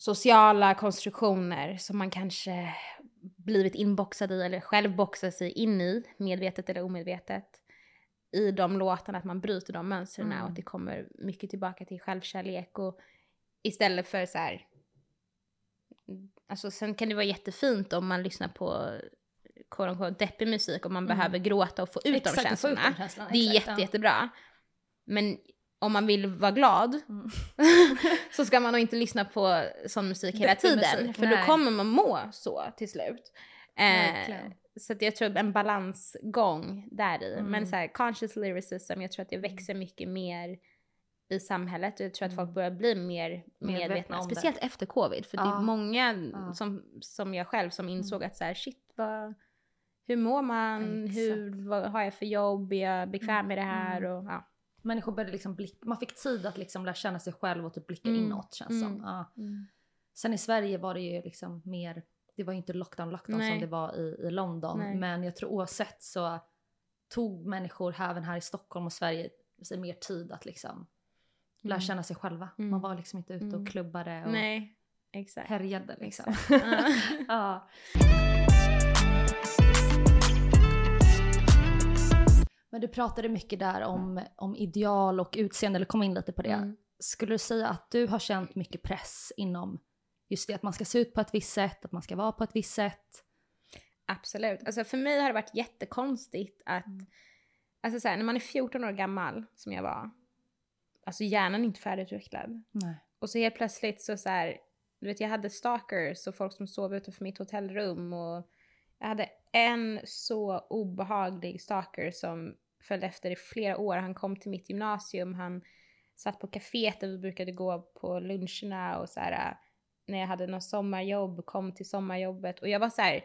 sociala konstruktioner som man kanske blivit inboxad i eller själv boxar sig in i, medvetet eller omedvetet, i de låtarna, att man bryter de mönstren Mm. och att det kommer mycket tillbaka till självkärlek och istället för så här. Alltså sen kan det vara jättefint om man lyssnar på quote unquote, deppig musik och man Mm. behöver gråta och få ut Exakt, de få ut känslorna. de känslorna. Det är exakt, jätte, ja. jättebra. Men om man vill vara glad Mm. så ska man nog inte lyssna på sån musik hela tiden. musik, för nej. då kommer man må så till slut. Eh, så jag tror en balansgång där i. Mm. Men så här, conscious lyricism, jag tror att det växer mycket mer i samhället och jag tror att folk Mm. börjar bli mer medvetna. Medvetna om det. speciellt efter covid. För det Ja. är många Ja. som, som jag själv som insåg Mm. att så här, shit vad, hur mår man? Exakt. Hur, vad har jag för jobb? Är jag bekväm med det här? Mm. Och, ja. Människor började liksom blicka, man fick tid att liksom lära känna sig själv och typ blicka Mm. inåt känns som. Mm. Ja. Sen i Sverige var det ju liksom mer, det var ju inte lockdown lockdown Nej. som det var i, i London. Nej. Men jag tror oavsett så tog människor även här i Stockholm och Sverige sig mer tid att liksom lära Mm. känna sig själva. Mm. Man var liksom inte ute Mm. och klubbade och Nej, exakt. härjade liksom. Exakt. Ja. Men du pratade mycket där om, om ideal och utseende, eller kom in lite på det. Mm. Skulle du säga att du har känt mycket press inom just det att man ska se ut på ett visst sätt, att man ska vara på ett visst sätt? Absolut. Alltså för mig har det varit jättekonstigt att, Mm. alltså så här, när man är 14 år gammal som jag var, alltså hjärnan är inte färdigutvecklad. Nej. Och så helt plötsligt så så här, du vet jag hade stalkers och folk som sov utanför mitt hotellrum och jag hade en så obehaglig stalker som följde efter i flera år. Han kom till mitt gymnasium, han satt på kaféet där vi brukade gå på luncherna och så här när jag hade något sommarjobb, kom till sommarjobbet och jag var så här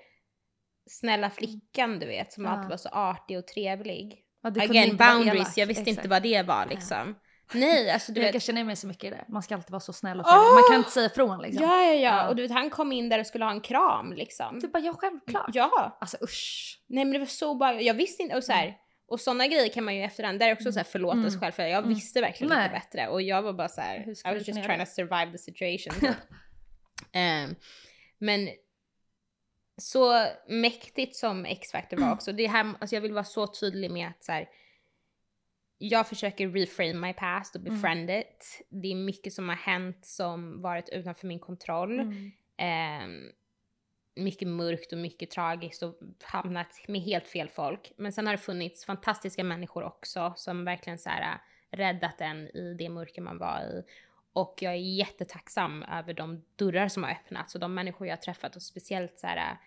snälla flickan du vet som Ja. alltid var så artig och trevlig. Ja, Again, boundaries, jag visste Exakt. inte vad det var liksom. Nej, alltså du jag vet. kan känna mig så mycket i det. Man ska alltid vara så snäll och trevlig. Man kan inte säga ifrån liksom. Ja, ja, ja, Ja. Och du vet, han kom in där och skulle ha en kram liksom. Du bara, ja självklart. Ja. Alltså usch. Nej men det var så bara, jag visste inte, och så här, och sådana grejer kan man ju efterhand, där är också så här förlåta Mm. sig själv för jag Mm. visste verkligen Nej. inte bättre och jag var bara så här, I was just trying göra to survive the situation. Ehm, men så mäktigt som X-Factor var också, det här, alltså jag vill vara så tydlig med att så här, jag försöker reframe my past och Mm. befriend it. Det är mycket som har hänt som varit utanför min kontroll. Mm. Ehm, mycket mörkt och mycket tragiskt och hamnat med helt fel folk. Men sen har det funnits fantastiska människor också som verkligen så här, äh, räddat en i det mörker man var i. Och jag är jättetacksam över de dörrar som har öppnats och de människor jag har träffat och speciellt så här, äh,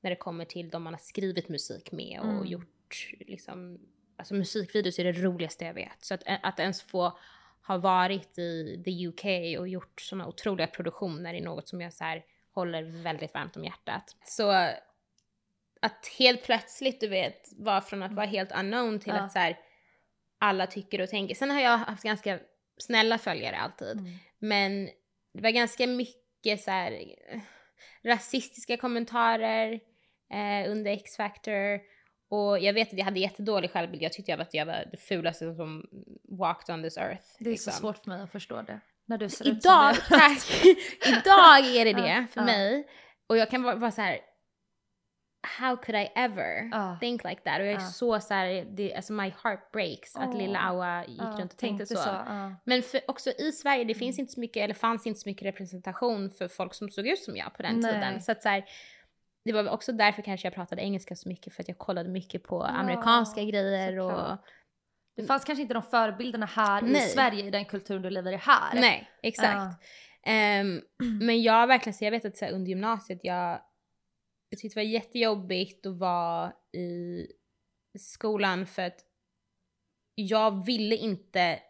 när det kommer till de man har skrivit musik med och Mm. gjort liksom, alltså musikvideos är det roligaste jag vet. Så att, att ens få ha varit i the UK och gjort sådana otroliga produktioner är något som jag så här håller väldigt varmt om hjärtat. Så att helt plötsligt, du vet, vara från att vara helt unknown till Ja. att så här, alla tycker och tänker. Sen har jag haft ganska snälla följare alltid. Mm. Men det var ganska mycket så här eh, rasistiska kommentarer eh, under X-Factor. Och jag vet att jag hade jättedålig självbild. Jag tyckte jag var att jag var det fulaste som walked on this earth. Det är så liksom. svårt för mig att förstå det. När du ser ut Idag, som du gör. tack! Idag är det det för mig. Och jag kan vara, vara så här. How could I ever Ja. think like that? Och jag är Ja. så så här, det, alltså my heart breaks att Åh. lilla Awa gick Ja, runt och tänkte, så. ja. Men för, också i Sverige, det finns Mm. inte så mycket, eller fanns inte så mycket representation för folk som såg ut som jag på den Nej. tiden. Så att så här, det var också därför kanske jag pratade engelska så mycket, för att jag kollade mycket på amerikanska grejer och... Det fanns kanske inte de förebilderna här i Nej. Sverige i den kulturen du lever i här. Nej, exakt. Ehm, men jag verkligen, så jag vet att så här, under gymnasiet, jag, jag tyckte det var jättejobbigt att vara i skolan för att jag ville inte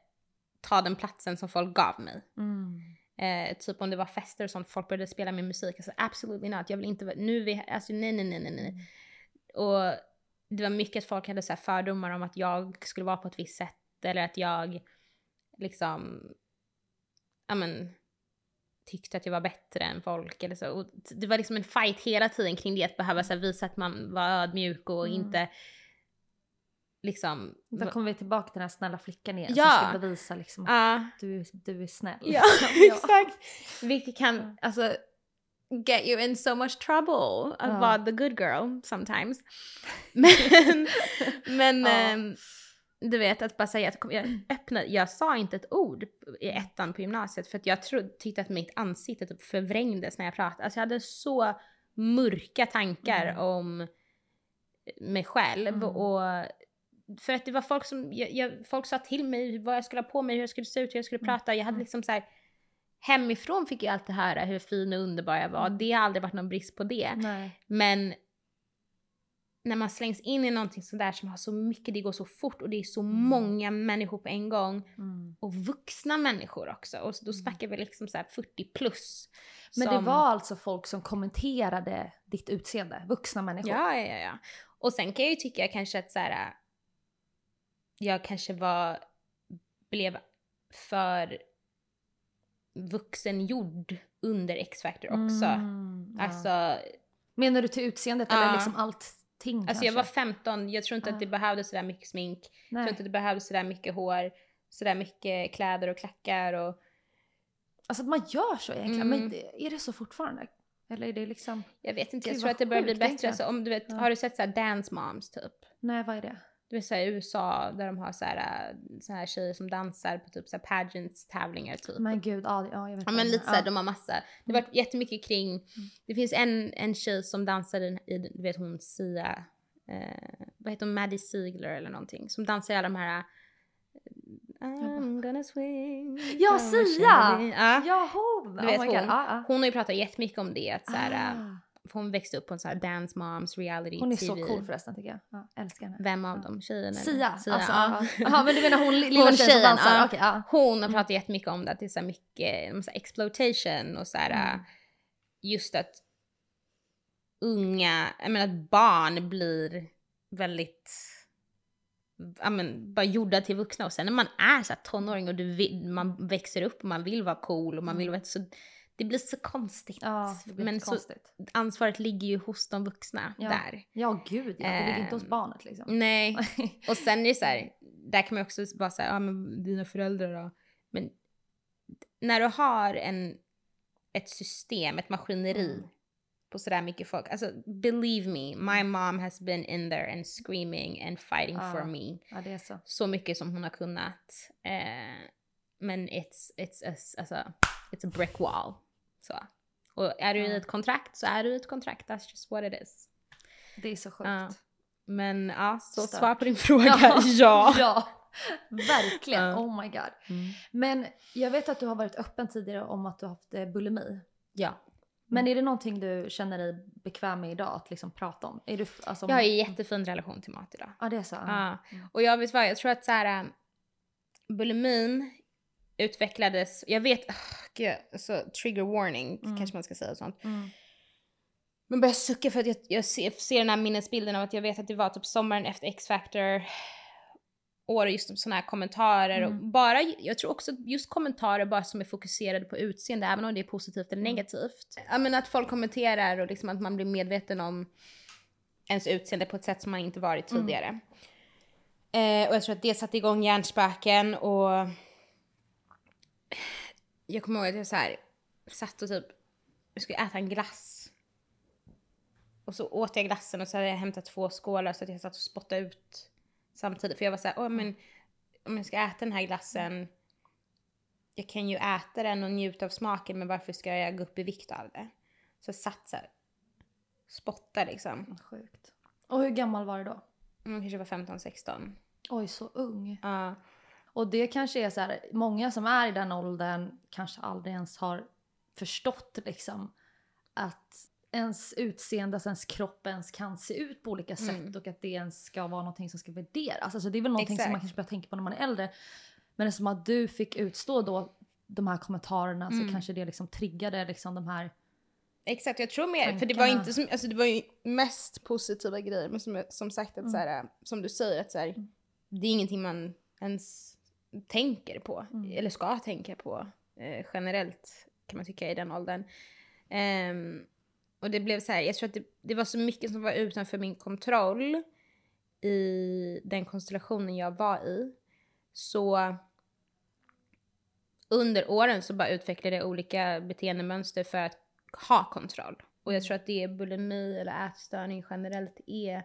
ta den platsen som folk gav mig. Mm. Eh, typ om det var fester och sånt, folk började spela min musik. Alltså absolutely not. Jag vill inte vara, nu är vi, alltså nej nej nej nej nej. Mm. Och det var mycket att folk hade så fördomar om att jag skulle vara på ett visst sätt eller att jag liksom, ja men, tyckte att jag var bättre än folk eller så. Och det var liksom en fight hela tiden kring det, att behöva så visa att man var ödmjuk och Mm. inte liksom... Då kommer vi tillbaka till den här snälla flickan igen Ja. som ska bevisa liksom att Ja. du, du är snäll. Ja, exakt. Vilket kan, alltså, get you in so much trouble att Ja. vara the good girl sometimes. Men, men Ja. ehm, du vet att bara säga att jag öppnade, jag sa inte ett ord i ettan på gymnasiet för att jag trodde, tyckte att mitt ansikte typ förvrängdes när jag pratade. Alltså jag hade så mörka tankar Mm. om mig själv Mm. och för att det var folk som, jag, jag, folk sa till mig vad jag skulle ha på mig, hur jag skulle se ut, hur jag skulle Mm. prata. Jag hade Mm. liksom så här, hemifrån fick jag alltid höra hur fin och underbar jag var. Mm. Det har aldrig varit någon brist på det. Nej. Men när man slängs in i någonting sådär som har så mycket, det går så fort och det är så Mm. många människor på en gång. Mm. Och vuxna människor också. Och då Mm. snackar vi liksom så här 40 plus. Men som- det var alltså folk som kommenterade ditt utseende, vuxna människor? Ja, ja, ja. Och sen kan jag ju tycka kanske att så här, jag kanske var, blev för vuxengjord under X-Factor också. Mm, ja. Alltså, Menar du till utseendet Ja. eller liksom allting alltså kanske? jag var 15, jag tror inte Ja. att det behövdes sådär mycket smink. Jag tror Nej. inte att det behövdes sådär mycket hår, sådär mycket kläder och klackar och Alltså att man gör så egentligen. Mm. Men är det så fortfarande? Eller är det liksom... jag vet inte, jag Gud, tror att det börjar bli bättre. Alltså, om du vet, Ja. har du sett såhär dance moms typ? Nej, vad är det? Du vet såhär i USA där de har såhär, så här tjejer som dansar på typ såhär pageants tävlingar typ. Men gud, ja, ja jag vet Ja men lite såhär, de har massa. Det har Mm. varit jättemycket kring, det finns en, en tjej som dansar i, i du vet hon Sia, eh, vad heter hon, Maddie Ziegler eller någonting. Som dansar i alla de här eh, I'm gonna swing. Ja, Sia! Ja. Ja, hon! Du vet oh God. hon. Ja, ja. Hon har ju pratat jättemycket om det, att såhär, Ah. För hon växte upp på en sån här dance moms reality Hon är TV. så cool förresten tycker jag. Ja, älskar henne. Vem av Ja. dem? Tjejen eller? Sia. alltså, ja. ja, men du menar hon li- lilla Hon tjejen som dansar? ja. Okej, ja. Hon har Mm. pratat jättemycket om det, att det är så mycket om så exploitation och så här, Mm. just att unga, jag menar att barn blir väldigt, ja men bara gjorda till vuxna och sen när man är så tonåring och du vill, man växer upp och man vill vara cool och man vill vara så det blir så konstigt. Ja, men så konstigt. ansvaret ligger ju hos de vuxna Ja. där. Ja, gud ja. Det ligger inte hos Ehm, barnet liksom. Nej, och sen är det så här, där kan man också bara säga, ja men dina föräldrar då? Men när du har en, ett system, ett maskineri Mm. på sådär mycket folk. Alltså believe me, my mom has been in there and screaming and fighting Ja. for me. Ja, det är så. Så mycket som hon har kunnat. Eh, men it's, it's, a, alltså, it's a brick wall. Så. Och är du i Ja. ett kontrakt så är du i ett kontrakt. That's just what it is. Det är så sjukt. Ja. Men ja, så Stört. svar på din fråga, ja. ja. Verkligen, Ja. oh my god. Mm. Men jag vet att du har varit öppen tidigare om att du har haft eh, bulimi. Ja. Men är det någonting du känner dig bekväm med idag att liksom prata om? Är du, alltså, Jag har en jättefin relation till mat idag. Ja det är så? Ja. Mm. Och jag vet vad, jag tror att så här, ähm, bulimin utvecklades, jag vet, oh, gud, alltså, trigger warning Mm. kanske man ska säga och sånt. Mm. Men börjar sucka för att jag, jag ser, ser den här minnesbilden av att jag vet att det var typ sommaren efter X-Factor år just sådana här kommentarer och Mm. bara, jag tror också just kommentarer bara som är fokuserade på utseende även om det är positivt eller Mm. negativt. Ja men att folk kommenterar och liksom att man blir medveten om ens utseende på ett sätt som man inte varit Mm. tidigare. Eh, och jag tror att det satte igång hjärnspöken och jag kommer ihåg att jag så här satt och typ, jag skulle äta en glass. Och så åt jag glassen och så hade jag hämtat två skålar så att jag satt och spottade ut samtidigt. För jag var så här, åh men om jag ska äta den här glassen, jag kan ju äta den och njuta av smaken men varför ska jag gå upp i vikt av det? Så jag satt så här, spottade liksom. Sjukt. Och hur gammal var du då? Jag kanske var 15-16. Oj, så ung. Ja. Och det kanske är så här, många som är i den åldern kanske aldrig ens har förstått liksom att ens utseende, alltså ens kropp ens kan se ut på olika sätt Mm. och att det ens ska vara någonting som ska värderas. Alltså det är väl någonting som Exakt. man kanske börjar tänka på när man är äldre. Men det är som att du fick utstå då de här kommentarerna Mm. så kanske det liksom triggade liksom de här Exakt, jag tror mer. För det var inte som, alltså det var ju mest positiva grejer. Men som, som sagt, att Mm. så här, som du säger, att så här, Mm. det är ingenting man ens tänker på. Mm. Eller ska tänka på. Eh, generellt kan man tycka i den åldern. Ehm, och det blev så här, jag tror att det, det var så mycket som var utanför min kontroll i den konstellationen jag var i. Så under åren så bara utvecklade jag olika beteendemönster för att ha kontroll. Och jag tror att det bulimi eller ätstörning generellt är,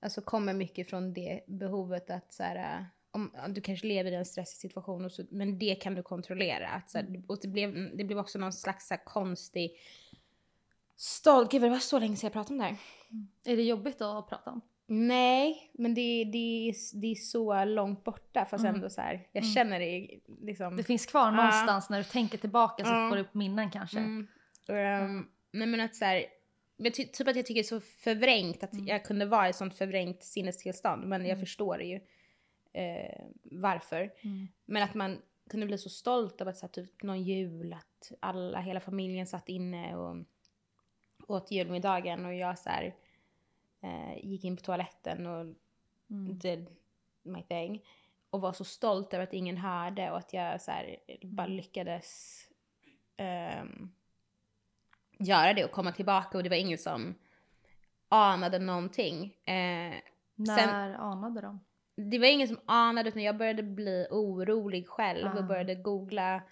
alltså kommer mycket från det behovet att så här, om, ja, du kanske lever i en stressig situation och så, men det kan du kontrollera. Att, så här, och det blev, det blev också någon slags så här, konstig stolt, gud det var så länge sedan jag pratade om det här. Är det jobbigt att prata om? Nej, men det, det, det är så långt borta fast Mm. ändå så här, jag Mm. känner det liksom. Det finns kvar Ja. någonstans när du tänker tillbaka så Ja. får du upp minnen kanske. Mm. Ehm, nej men att så här, men ty, typ att jag tycker det är så förvrängt att Mm. jag kunde vara i sånt förvrängt sinnestillstånd. Men jag Mm. förstår ju eh, varför. Mm. Men att man kunde bli så stolt av att så här, typ någon jul, att alla, hela familjen satt inne och åt julmiddagen och jag så här, eh, gick in på toaletten och Mm. did my thing. Och var så stolt över att ingen hörde och att jag så här, bara Mm. lyckades ehm, göra det och komma tillbaka och det var ingen som anade någonting. Eh, När anade de? Det var ingen som anade utan jag började bli orolig själv Ah. och började googla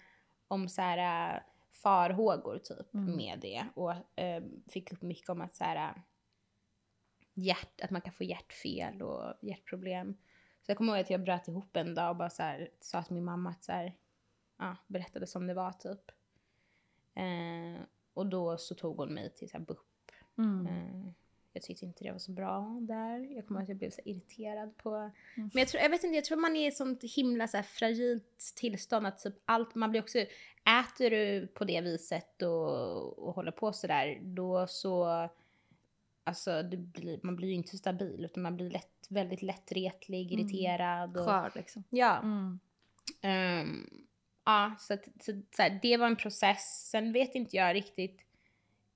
om så här äh, farhågor typ Mm. med det och eh, fick upp mycket om att så här äh, hjärt, att man kan få hjärtfel och hjärtproblem. Så jag kommer ihåg att jag bröt ihop en dag och bara så här, sa till min mamma att så här, ja, berättade som det var typ. Eh, och då så tog hon mig till så här, BUP Mm. Eh, Jag tyckte inte det var så bra där. Jag kommer ihåg att jag blev så irriterad på... Mm. Men jag tror, jag vet inte, jag tror man är i ett sånt himla så här fragilt tillstånd att typ allt, man blir också, äter du på det viset och, och håller på sådär, då så, alltså det blir, man blir ju inte stabil utan man blir lätt, väldigt lättretlig, Mm. irriterad. Och, Skör liksom. ja. Mm. Ehm, ja, så, att, så, så här, det var en process. Sen vet inte jag riktigt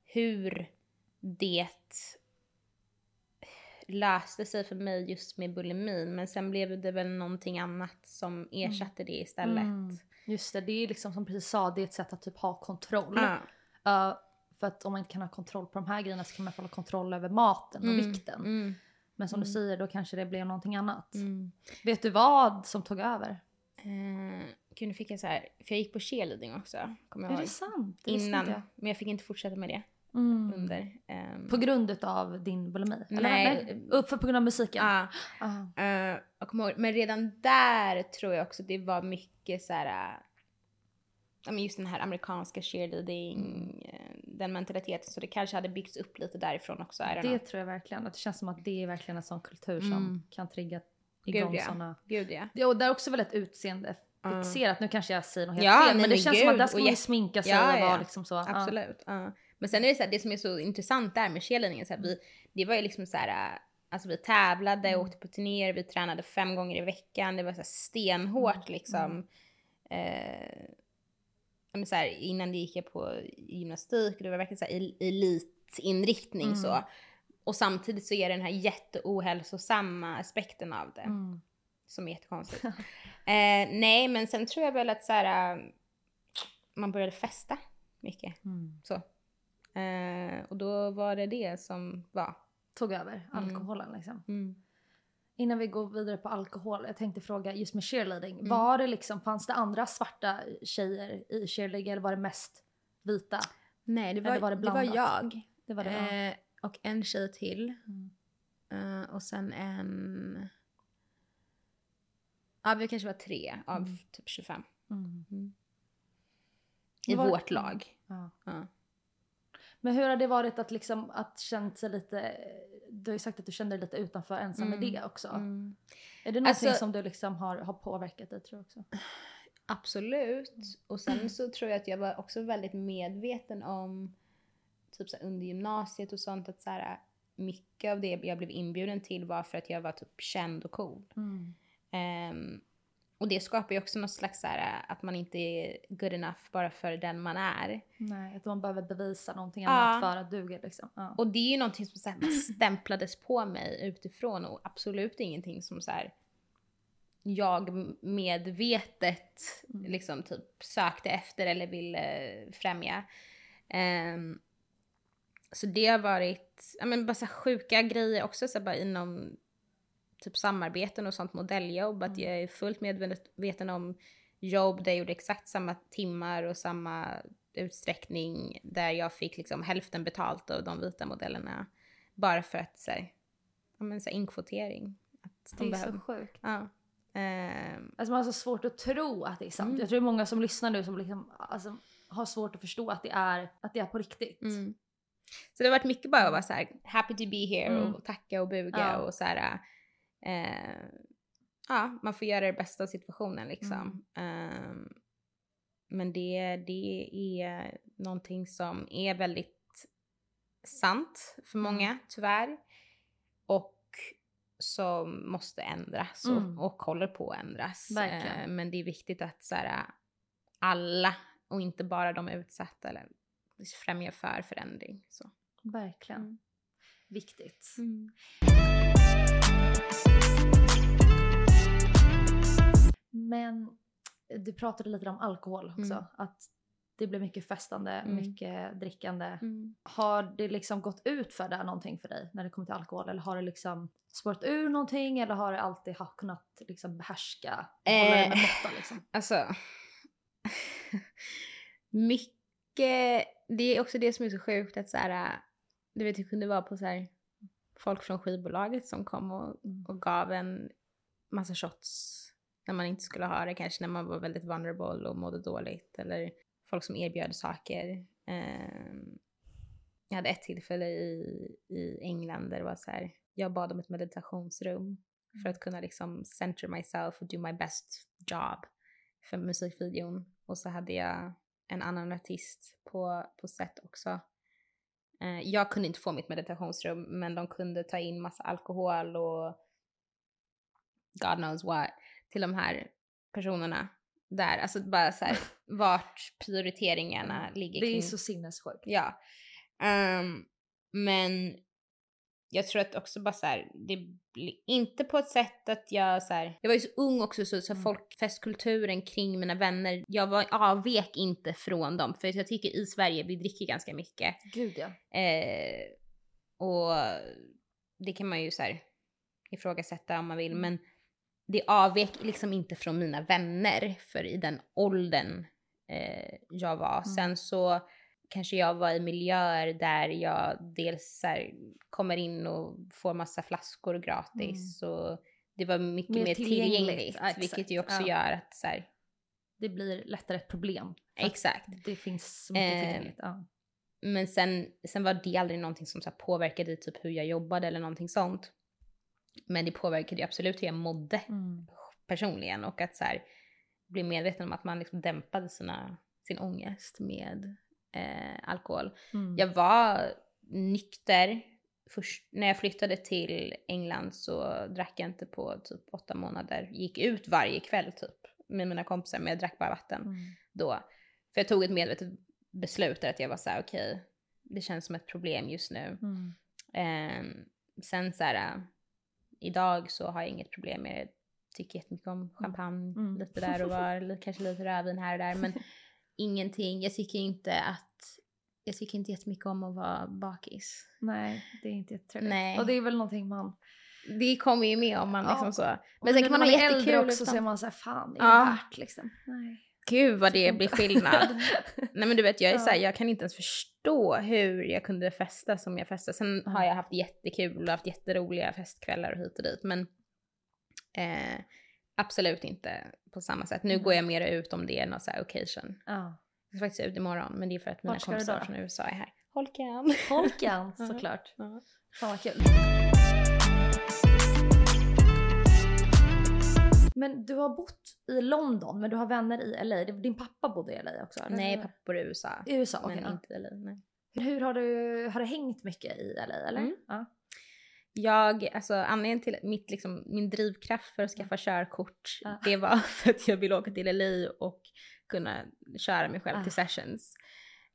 hur det löste sig för mig just med bulimin. Men sen blev det väl någonting annat som ersatte det istället. Mm. Just det, det är liksom som precis sa, det är ett sätt att typ ha kontroll. Ja. Uh, för att om man inte kan ha kontroll på de här grejerna så kan man ha kontroll över maten och Mm, vikten. Mm, Men som du Mm. säger, då kanske det blev någonting annat. mm. Vet du vad som tog över? Eh, gud, nu fick jag så här, för jag gick på cheerleading också. Kommer jag Är det ihåg. sant? Det Innan, men jag fick inte fortsätta med det. Mm. under. ehm, På grund av din bulimi? Eller? Nej. Nej. Upp för på grund av musiken? ja, Ah. eh, jag kommer ihåg, men redan där tror jag också det var mycket så här. eh, ja, men just den här amerikanska cheerleading, Mm. eh, den mentaliteten. Så det kanske hade byggts upp lite därifrån också. Det know. tror jag verkligen. Att det känns som att det är verkligen en sån kultur som Mm. kan trigga Gud, igång ja. såna... Gud ja. Det, och det är också väldigt utseendefixerat. Nu kanske jag säger något helt Ja, fel. nej, Men det men känns som att gud, där ska och man ju sminka sig Ja, och vara ja. liksom så. Absolut. ja. Men sen är det så här, det som är så intressant där med cheerleadingen, så här, vi, det var ju liksom så här, alltså vi tävlade, Mm. åkte på turnéer, vi tränade fem gånger i veckan, det var så här stenhårt Mm. liksom. Eh, ja, men så här, innan det gick jag på gymnastik och det var verkligen så här el- elitinriktning Mm. så. Och samtidigt så är det den här jätteohälsosamma aspekten av det Mm. som är jättekonstigt. eh, nej, men sen tror jag väl att så här, äh, man började festa mycket. Mm. Så. Eh, och då var det det som var. Tog över Mm. alkoholen liksom. Innan vi går vidare på alkohol, jag tänkte fråga just med cheerleading. Mm. Var det liksom, fanns det andra svarta tjejer i cheerleading eller var det mest vita? Nej, det Eller var, var det det, var jag. Det var det? ja. Eh, och en tjej till. Mm. Eh, och sen en... Ja, vi kanske var tre av Mm. typ 25. Mm. I Var- vårt lag. Ja. Ja. Men hur har det varit att liksom att känt sig lite, du har ju sagt att du kände dig lite utanför ensam Mm. med det också. Mm. Är det någonting Alltså- som du liksom har, har påverkat dig tror jag också? Absolut. Och sen så tror jag att jag var också väldigt medveten om, typ så under gymnasiet och sånt, att så här, mycket av det jag blev inbjuden till var för att jag var typ känd och cool. Ehm, och det skapar ju också något slags så här, att man inte är good enough bara för den man är. Nej, att man behöver bevisa någonting Ja. annat för att duga liksom. Ja. Och det är ju någonting som så här, stämplades på mig utifrån och absolut ingenting som så här, jag medvetet Mm. liksom typ sökte efter eller ville främja. Ehm, så det har varit, ja men bara så här sjuka grejer också så bara inom typ samarbeten och sånt modelljobb. Att Mm. jag är fullt medveten om jobb där jag gjorde exakt samma timmar och samma utsträckning där jag fick liksom hälften betalt av de vita modellerna. Bara för att så här, ja men så här inkvotering. Att de det är behöver- så sjukt. Ja. Ehm, Alltså man har så svårt att tro att det är sant. Mm. Jag tror det är många som lyssnar nu som liksom, alltså, har svårt att förstå att det är, att det är på riktigt. Mm. Så det har varit mycket bara att vara så här happy to be here Mm. och tacka och buga Ja. och så här. Eh, ja, man får göra det bästa av situationen liksom. Mm. Ehm, men det, det är någonting som är väldigt sant för Mm. många tyvärr. Och som måste ändras och, Mm. och håller på att ändras. Eh, men det är viktigt att så här, alla och inte bara de utsatta eller främja för förändring. Så. Verkligen. Mm. Viktigt. Men du pratade lite om alkohol också. Mm. Att det blev mycket festande, Mm. mycket drickande. Har det liksom gått ut för det någonting för dig när det kommer till alkohol? Eller har det liksom spårat ur någonting? Eller har du alltid kunnat liksom behärska? Hålla Eh. med måtta liksom? Alltså, mycket, det är också det som är så sjukt att så här, du vet det kunde vara på så här, folk från skivbolaget som kom och, Mm. och gav en massa shots när man inte skulle ha det, kanske när man var väldigt vulnerable och mådde dåligt eller folk som erbjöd saker. Ehm, jag hade ett tillfälle i, i England där det var så här, jag bad om ett meditationsrum för att kunna liksom center myself och do my best job för musikvideon. Och så hade jag en annan artist på, på set också. Eh, jag kunde inte få mitt meditationsrum men de kunde ta in massa alkohol och God knows what till de här personerna där. Alltså bara så här, vart prioriteringarna ligger Det är kring så sinnessjukt. Ja. Ehm, men jag tror att också bara så här, det blir inte på ett sätt att jag så här, jag var ju så ung också så, så Mm. folkfestkulturen kring mina vänner, jag var, avvek inte från dem för jag tycker i Sverige vi dricker ganska mycket. Gud ja. Eh, och det kan man ju så här ifrågasätta om man vill, Mm. men det avvek liksom inte från mina vänner för i den åldern eh, jag var. Mm. Sen så kanske jag var i miljöer där jag dels här, kommer in och får massa flaskor gratis och det var mycket Mer mer, tillgängligt. tillgängligt, Ja, vilket ju också Ja. gör att så här, Det blir lättare ett problem. Exakt. Det finns så mycket Eh, tillgängligt. Ja. Men sen, sen var det aldrig någonting som så här, påverkade typ hur jag jobbade eller någonting sånt. Men det påverkade ju absolut hur jag mådde Mm. personligen och att så här, bli medveten om att man liksom dämpade sina, sin ångest med eh, alkohol. Mm. Jag var nykter. Först, när jag flyttade till England så drack jag inte på typ åtta månader. Gick ut varje kväll typ med mina kompisar men jag drack bara vatten Mm. då. För jag tog ett medvetet beslut där att jag var så här: okej, det känns som ett problem just nu. Mm. Ehm, sen så här, äh, idag så har jag inget problem med det. Tycker jättemycket om champagne, Mm. lite där och var, kanske lite rödvin här och där. Men ingenting, jag tycker inte att, jag tycker inte jättemycket om att vara bakis. Nej, det är inte jättetrevligt. Nej. Och det är väl någonting man... Det kommer ju med om man Ja. liksom så. Men Men sen kan man ha är äldre jättekul också så är utan. man såhär, fan det är Ja. värt liksom. Nej. Gud vad det blir skillnad. Nej men du vet jag är Ja. så här, jag kan inte ens förstå hur jag kunde festa som jag festade. Sen har Mm. jag haft jättekul och haft jätteroliga festkvällar och hit och dit men eh, absolut inte på samma sätt. Nu Mm. går jag mer ut om det är någon så här occasion. Ja. Jag ska faktiskt ut imorgon men det är för att mina Vart kompisar från USA är här. Holkan Ja. såklart. Fan vad kul. Men du har bott i London men du har vänner i LA. Din pappa bodde i LA också? eller? Nej pappa bor i USA. I USA, okej. men ja. inte i LA. Nej. Hur har du, har du hängt mycket i LA eller? Mm. Ja. Jag, alltså anledningen till mitt, liksom, min drivkraft för att skaffa körkort, Ja. det var för att jag ville åka till LA och kunna köra mig själv Ah. till sessions.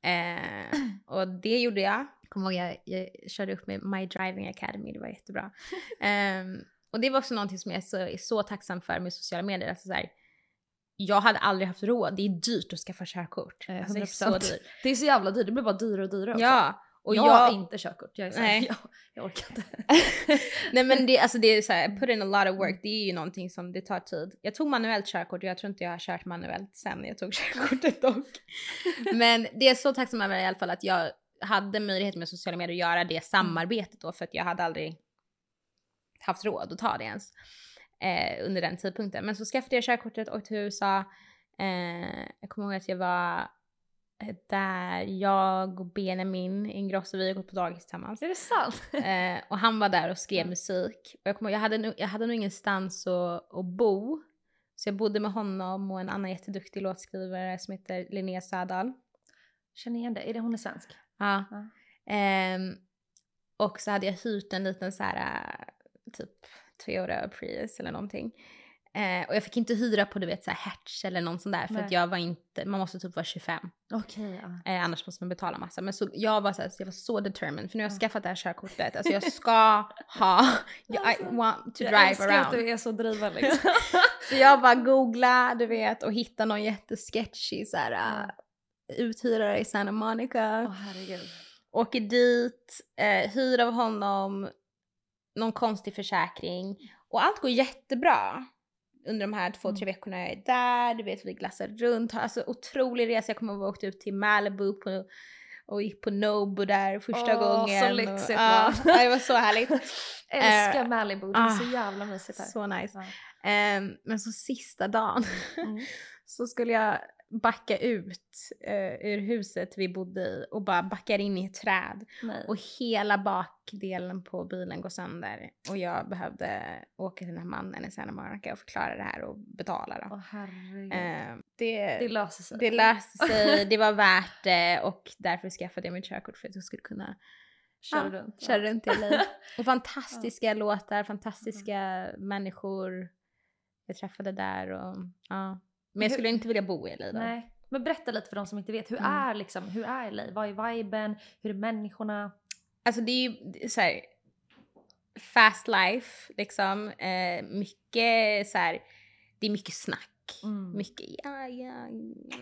Eh, och det gjorde jag. Kommer ihåg jag, jag körde upp med My Driving Academy, det var jättebra. Ehm, och det var också någonting som jag är så, är så tacksam för med sociala medier. Alltså så här, jag hade aldrig haft råd, det är dyrt att skaffa körkort. Eh, Alltså, det är så 100%. dyrt. Det är så jävla dyrt, det blir bara dyrare och dyrare också. Ja, och jag, jag, har inte körkort. Jag är såhär, Nej. jag, jag orkar inte. Nej men det, alltså det är så här, put in a lot of work, det är ju någonting som det tar tid. Jag tog manuellt körkort och jag tror inte jag har kört manuellt sen jag tog körkortet dock. Men det är så tacksam över i alla fall att jag hade möjlighet med sociala medier att göra det samarbetet då för att jag hade aldrig haft råd att ta det ens eh, under den tidpunkten. Men så skaffade jag körkortet, åkte till USA. Eh, jag kommer ihåg att jag var där, jag och Benjamin Ingrosso, vi har gått på dagis tillsammans. Är det sant? Eh, och han var där och skrev musik. Och jag, ihåg, jag, hade, jag hade nog ingenstans att, att bo. Så jag bodde med honom och en annan jätteduktig låtskrivare som heter Linnea Sadal. Känner igen det. Är det hon är svensk? Ja. Ja. Ehm, och så hade jag hyrt en liten så här äh, typ Toyota Prius eller någonting. Eh, och jag fick inte hyra på du vet så här Hertz eller någon sån där för Nej. att jag var inte, man måste typ vara 25. Okej, ja. Eh, annars måste man betala massa. Men så jag var så, här, så jag var så determined för nu har jag Ja. skaffat det här körkortet. Alltså jag ska ha, I Alltså, want to jag drive älskar att around. du är så driven liksom. Så jag bara googla du vet och hitta någon jättesketchy så här, Ja. uh, uthyrare i Santa Monica. Åh herregud. Åker dit, eh, hyr av honom, någon konstig försäkring och allt går jättebra. Under de här två, Mm. tre veckorna jag är där, du vet vi glassar runt, alltså otrolig resa. Jag kommer ihåg att jag åkte ut till Malibu på, och gick på Nobu där första Åh, så gången. lyxigt, och, ja, va? det var så härligt. Älskar Malibu, det är så ah, jävla mysigt här. Så nice. Ja. Ehm, men så sista dagen Mm. så skulle jag backa ut eh, ur huset vi bodde i och bara backar in i ett träd. Nej. Och hela bakdelen på bilen går sönder. Och jag behövde åka till den här mannen i Santa Monica och förklara det här och betala då. Åh. Eh, det, det löser sig. det löste sig, det var värt det och därför skaffade jag mitt körkort för att jag skulle kunna Kör ja, runt. köra runt i LA. Och fantastiska låtar, fantastiska människor jag träffade där och ja. Men jag Hur- skulle inte vilja bo i LA då. Nej. Men berätta lite för de som inte vet. Hur Mm. är liksom, hur är LA? Vad är viben? Hur är människorna? Alltså det är ju så här, fast life liksom. Eh, mycket så här, det är mycket snack. Mm. Mycket ja, ja,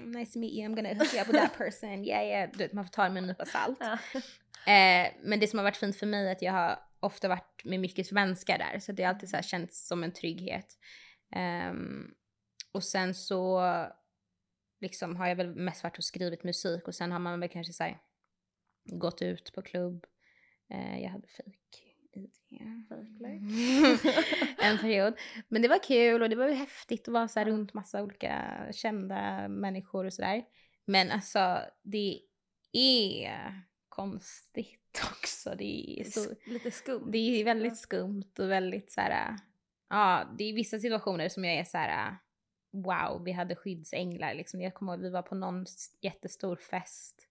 nice to meet you, I'm gonna hook you up with that person, yeah, yeah. Du vet, man får ta det med en nypa salt. Ja. Eh, men det som har varit fint för mig är att jag har ofta varit med mycket svenskar där, så det har alltid så här känts som en trygghet. Ehm, och sen så liksom har jag väl mest varit och skrivit musik och sen har man väl kanske så här, gått ut på klubb. Eh, jag hade det. en period. Men det var kul och det var ju häftigt att vara så runt massa olika kända människor och sådär. Men alltså det är konstigt också. Det är, så, Lite skumt. det är väldigt skumt och väldigt så här. Ja, det är vissa situationer som jag är så här. Wow, vi hade skyddsänglar liksom. Jag kommer ihåg vi var på någon jättestor fest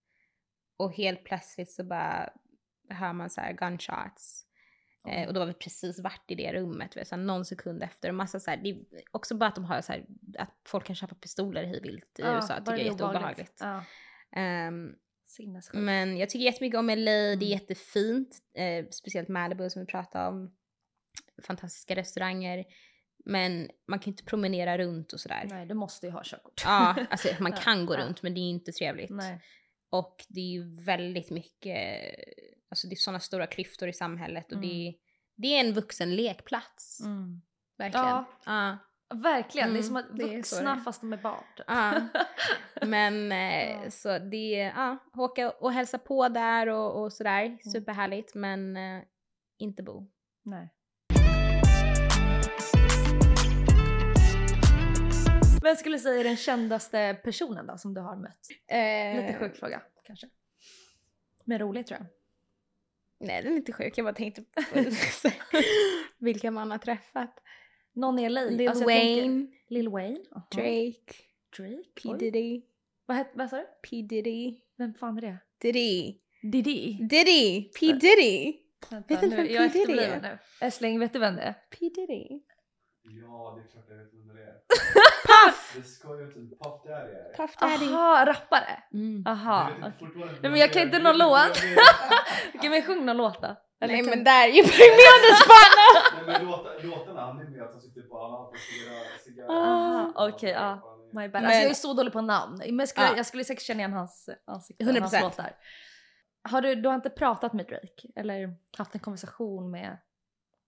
och helt plötsligt så bara hör man så här gunshots. Eh, och då var vi precis varit i det rummet, så här, någon sekund efter. Och massa så här, det är också bara att de har så här, att folk kan köpa pistoler hej vilt i Ja, USA, tycker jag det är jätteobehagligt. Ja, sinnessjukt. men jag tycker jättemycket om LA, det är Mm. jättefint. Eh, speciellt Malibu som vi pratade om. Fantastiska restauranger. Men man kan inte promenera runt och sådär. Nej, du måste ju ha körkort. Ja, alltså man kan gå runt men det är inte trevligt. Nej. Och det är ju väldigt mycket, alltså det är sådana stora klyftor i samhället och det, Mm. är, det är en vuxen lekplats. Mm. Verkligen. Ja. Ja. Verkligen, det är Mm, som att det är vuxna det är. fast de är barn. typ. Ja. Men eh, Ja. så det, ja, åka och hälsa på där och, och sådär, Mm. superhärligt men eh, inte bo. Nej. Vem skulle du säga är den kändaste personen då som du har mött? Eh, Lite sjuk fråga kanske. Men rolig tror jag. Nej den är inte sjuk, jag bara tänkte på vilka man har träffat. Någon i LA. Lil Alltså, jag tänker- Wayne, Lil Wayne? Aha. Drake, Drake? P. Diddy, Vad, het, vad sa du? P Diddy, Vem fan är det? Diddy, Diddy? Diddy, P Diddy, Vänta, Vet inte vem P. Diddy är. nu. Älskling, vet du vem det är? P Diddy. Ja, det är klart jag vet vem det är. Puff! Det ska ju inte Puff Daddy är. Puff Daddy. Aha, rappare? Mm. Aha. Jag vet okej. fortfarande Nej, men jag kan inte någon låt. Kan vi sjunga någon låt då? Eller Nej kan- men där är ju premiumspanna! Nej, men låta- Låtarna, han är med att han sitter på alla på cigarr- cigarr. Aha, okej, ja. My bad. Men- Alltså, jag är så dålig på namn. Men jag skulle, Ja. jag skulle säkert känna igen hans ansikte. 100%. Hans låtar. Har du, du har inte pratat med Drake? Eller haft en konversation med...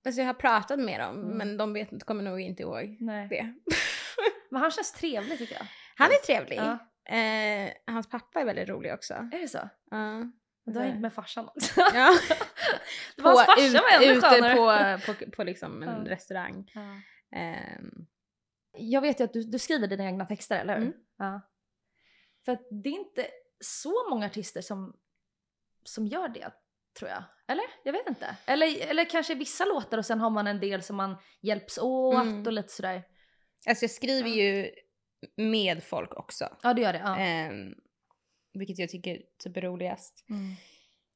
Alltså jag har pratat med dem Mm. men de vet, inte- kommer nog inte ihåg Nej. det. Men han känns trevlig tycker jag. Han är trevlig. Ja. Eh, hans pappa är väldigt rolig också. Är det så? Ja. Du har hängt med farsan också. Ja. Det var hans farsa var ännu ute skönare. på, på, på liksom en Ja. restaurang. Ja. Ehm, Jag vet ju att du, du skriver dina egna texter, eller hur? Mm. Ja. För att det är inte så många artister som, som gör det, tror jag. Eller? Jag vet inte. Eller, eller kanske vissa låtar och sen har man en del som man hjälps åt Mm. och lite sådär. alltså jag skriver ju med folk också. Ja, det gör det. Ja. Ehm, vilket jag tycker typ är roligast. Mm.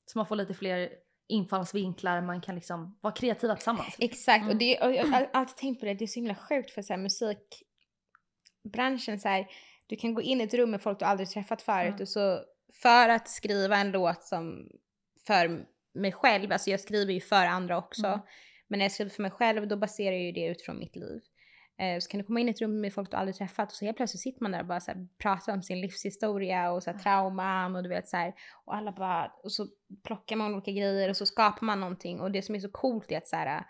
Så man får lite fler infallsvinklar, man kan liksom vara kreativa tillsammans. Exakt, Mm. och, det, och jag har alltid tänkt på det, det är så himla sjukt för så här, musikbranschen så här, du kan gå in i ett rum med folk du aldrig träffat förut Mm. och så för att skriva en låt som för mig själv, alltså jag skriver ju för andra också, Mm. men när jag skriver för mig själv då baserar jag ju det utifrån mitt liv. Eh, så kan du komma in i ett rum med folk du aldrig träffat och så helt plötsligt sitter man där och bara så här, pratar om sin livshistoria och så här, trauman och du vet så här, och alla bara, och så plockar man olika grejer och så skapar man någonting och det som är så coolt är att så här,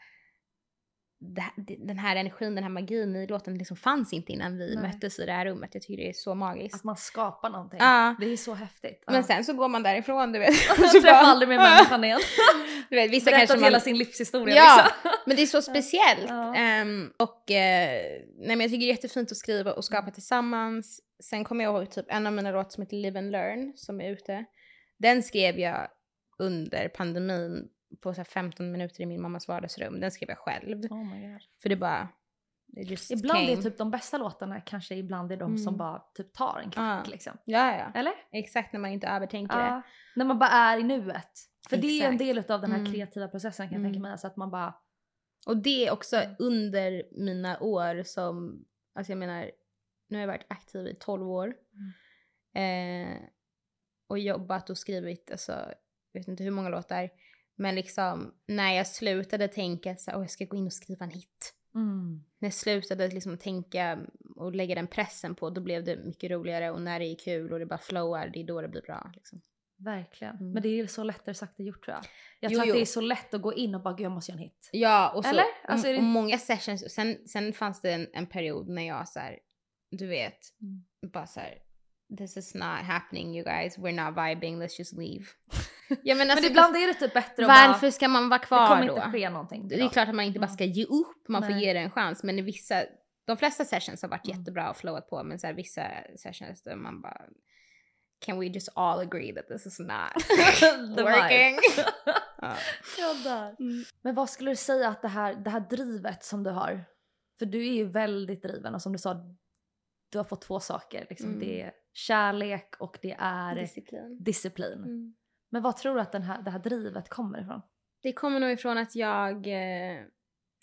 den här energin, den här magin i låten liksom fanns inte innan vi Nej. möttes i det här rummet. Jag tycker det är så magiskt. Att man skapar någonting. Ja. Det är så häftigt. Men sen så går man därifrån du vet. Jag Så träffar bara- aldrig mer människan igen. Du vet, vissa Berättat kanske man, hela sin livshistoria. Ja. Liksom. Men det är så speciellt. Ja. Ehm, och eh, nej, men jag tycker det är jättefint att skriva och skapa tillsammans. Sen kommer jag ihåg typ en av mina låtar som heter Live and Learn som är ute. Den skrev jag under pandemin på så här 15 minuter i min mammas vardagsrum. Den skrev jag själv. Oh. För det bara... Just Ibland came. är typ de bästa låtarna kanske ibland är de som Mm. bara typ tar en knack Ja. liksom. Ja, ja. Eller? Exakt när man inte övertänker det. Ja. När man bara är i nuet. För det är en Exakt. del av den här Mm. kreativa processen kan jag Mm. tänka mig. Alltså att man bara... Och det är också Mm. under mina år som, alltså jag menar, nu har jag varit aktiv i 12 år. Eh, och jobbat och skrivit, alltså, jag vet inte hur många låtar. Men liksom när jag slutade tänka att jag ska gå in och skriva en hit. Mm. När jag slutade liksom tänka och lägga den pressen på, då blev det mycket roligare. Och när det är kul och det bara flowar, det är då det blir bra. Liksom. Verkligen. Mm. Men det är så lättare sagt än gjort tror jag. Jag Jo, tror jo. att det är så lätt att gå in och bara gud jag måste göra en hit. Ja, och, så, Eller? Alltså, det- och många sessions. Sen, sen fanns det en, en period när jag så här, du vet, Mm. bara så här, this is not happening you guys, we're not vibing, let's just leave. Ja, men, alltså, men ibland är det typ bättre att varför bara, ska man vara det kvar kommer då? inte ske någonting. Det är klart att man inte bara ska ge upp, man får Nej. ge det en chans. Men i vissa, de flesta sessions har varit Mm. jättebra och flowat på, men så här, vissa sessions där man bara Can we just all agree that this is not working? Ja. Jag dör. Men vad skulle du säga att det här, det här drivet som du har, för du är ju väldigt driven och som du sa, du har fått två saker. Liksom. Mm. Det kärlek och det är Disciplin. disciplin. Mm. Men vad tror du att den här, det här drivet kommer ifrån? Det kommer nog ifrån att jag eh,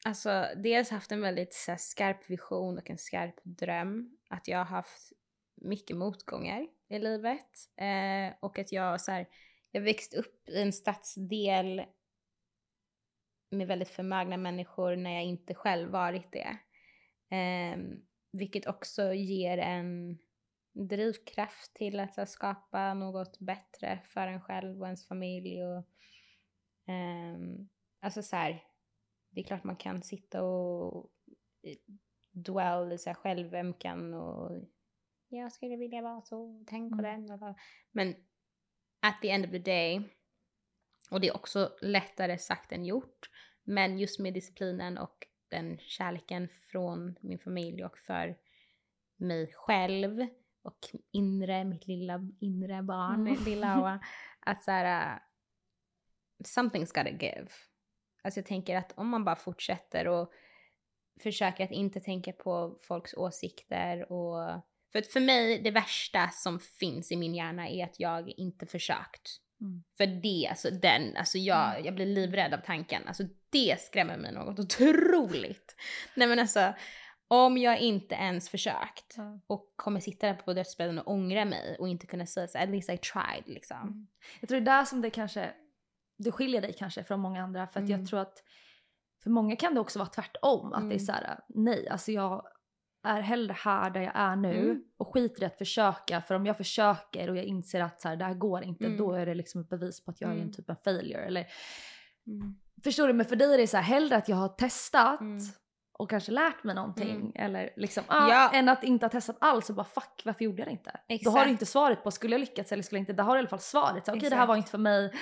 alltså dels haft en väldigt här, skarp vision och en skarp dröm. Att jag har haft mycket motgångar i livet. Eh, och att jag så här, jag växt upp i en stadsdel med väldigt förmögna människor när jag inte själv varit det. Eh, vilket också ger en drivkraft till att här, skapa något bättre för en själv och ens familj. Och, ehm, alltså så här, det är klart man kan sitta och eh, dwell i så här självömkan och jag skulle vilja vara så, tänk på Mm. den. bla. Men at the end of the day, och det är också lättare sagt än gjort, men just med disciplinen och den kärleken från min familj och för mig själv och inre, mitt lilla inre barn, Mm. lilla att så här, uh, something's gotta give. Alltså jag tänker att om man bara fortsätter och försöker att inte tänka på folks åsikter och för att för mig det värsta som finns i min hjärna är att jag inte försökt. Mm. För det, alltså den, alltså jag, jag blir livrädd av tanken. Alltså det skrämmer mig något otroligt. Nej men alltså, om jag inte ens försökt och kommer sitta där på dödsbädden och ångra mig och inte kunna säga så at least I tried liksom. Mm. Jag tror det är där som det kanske, det skiljer dig kanske från många andra för att Mm. jag tror att för många kan det också vara tvärtom. Att det är Mm. så här: nej alltså jag är hellre här där jag är nu Mm. och skiter i att försöka för om jag försöker och jag inser att så här, det här går inte Mm. då är det liksom ett bevis på att jag är Mm. en typ av failure. Eller, Mm. förstår du? Men för dig är det så här hellre att jag har testat Mm. Och kanske lärt mig någonting Mm. eller liksom, ah, Ja. än att inte ha testat alls och bara fuck varför gjorde jag det inte? Då har Exakt. du inte svaret på skulle jag lyckats eller skulle jag inte, då har du i alla fall svaret. Okej det här Exakt. var inte för mig.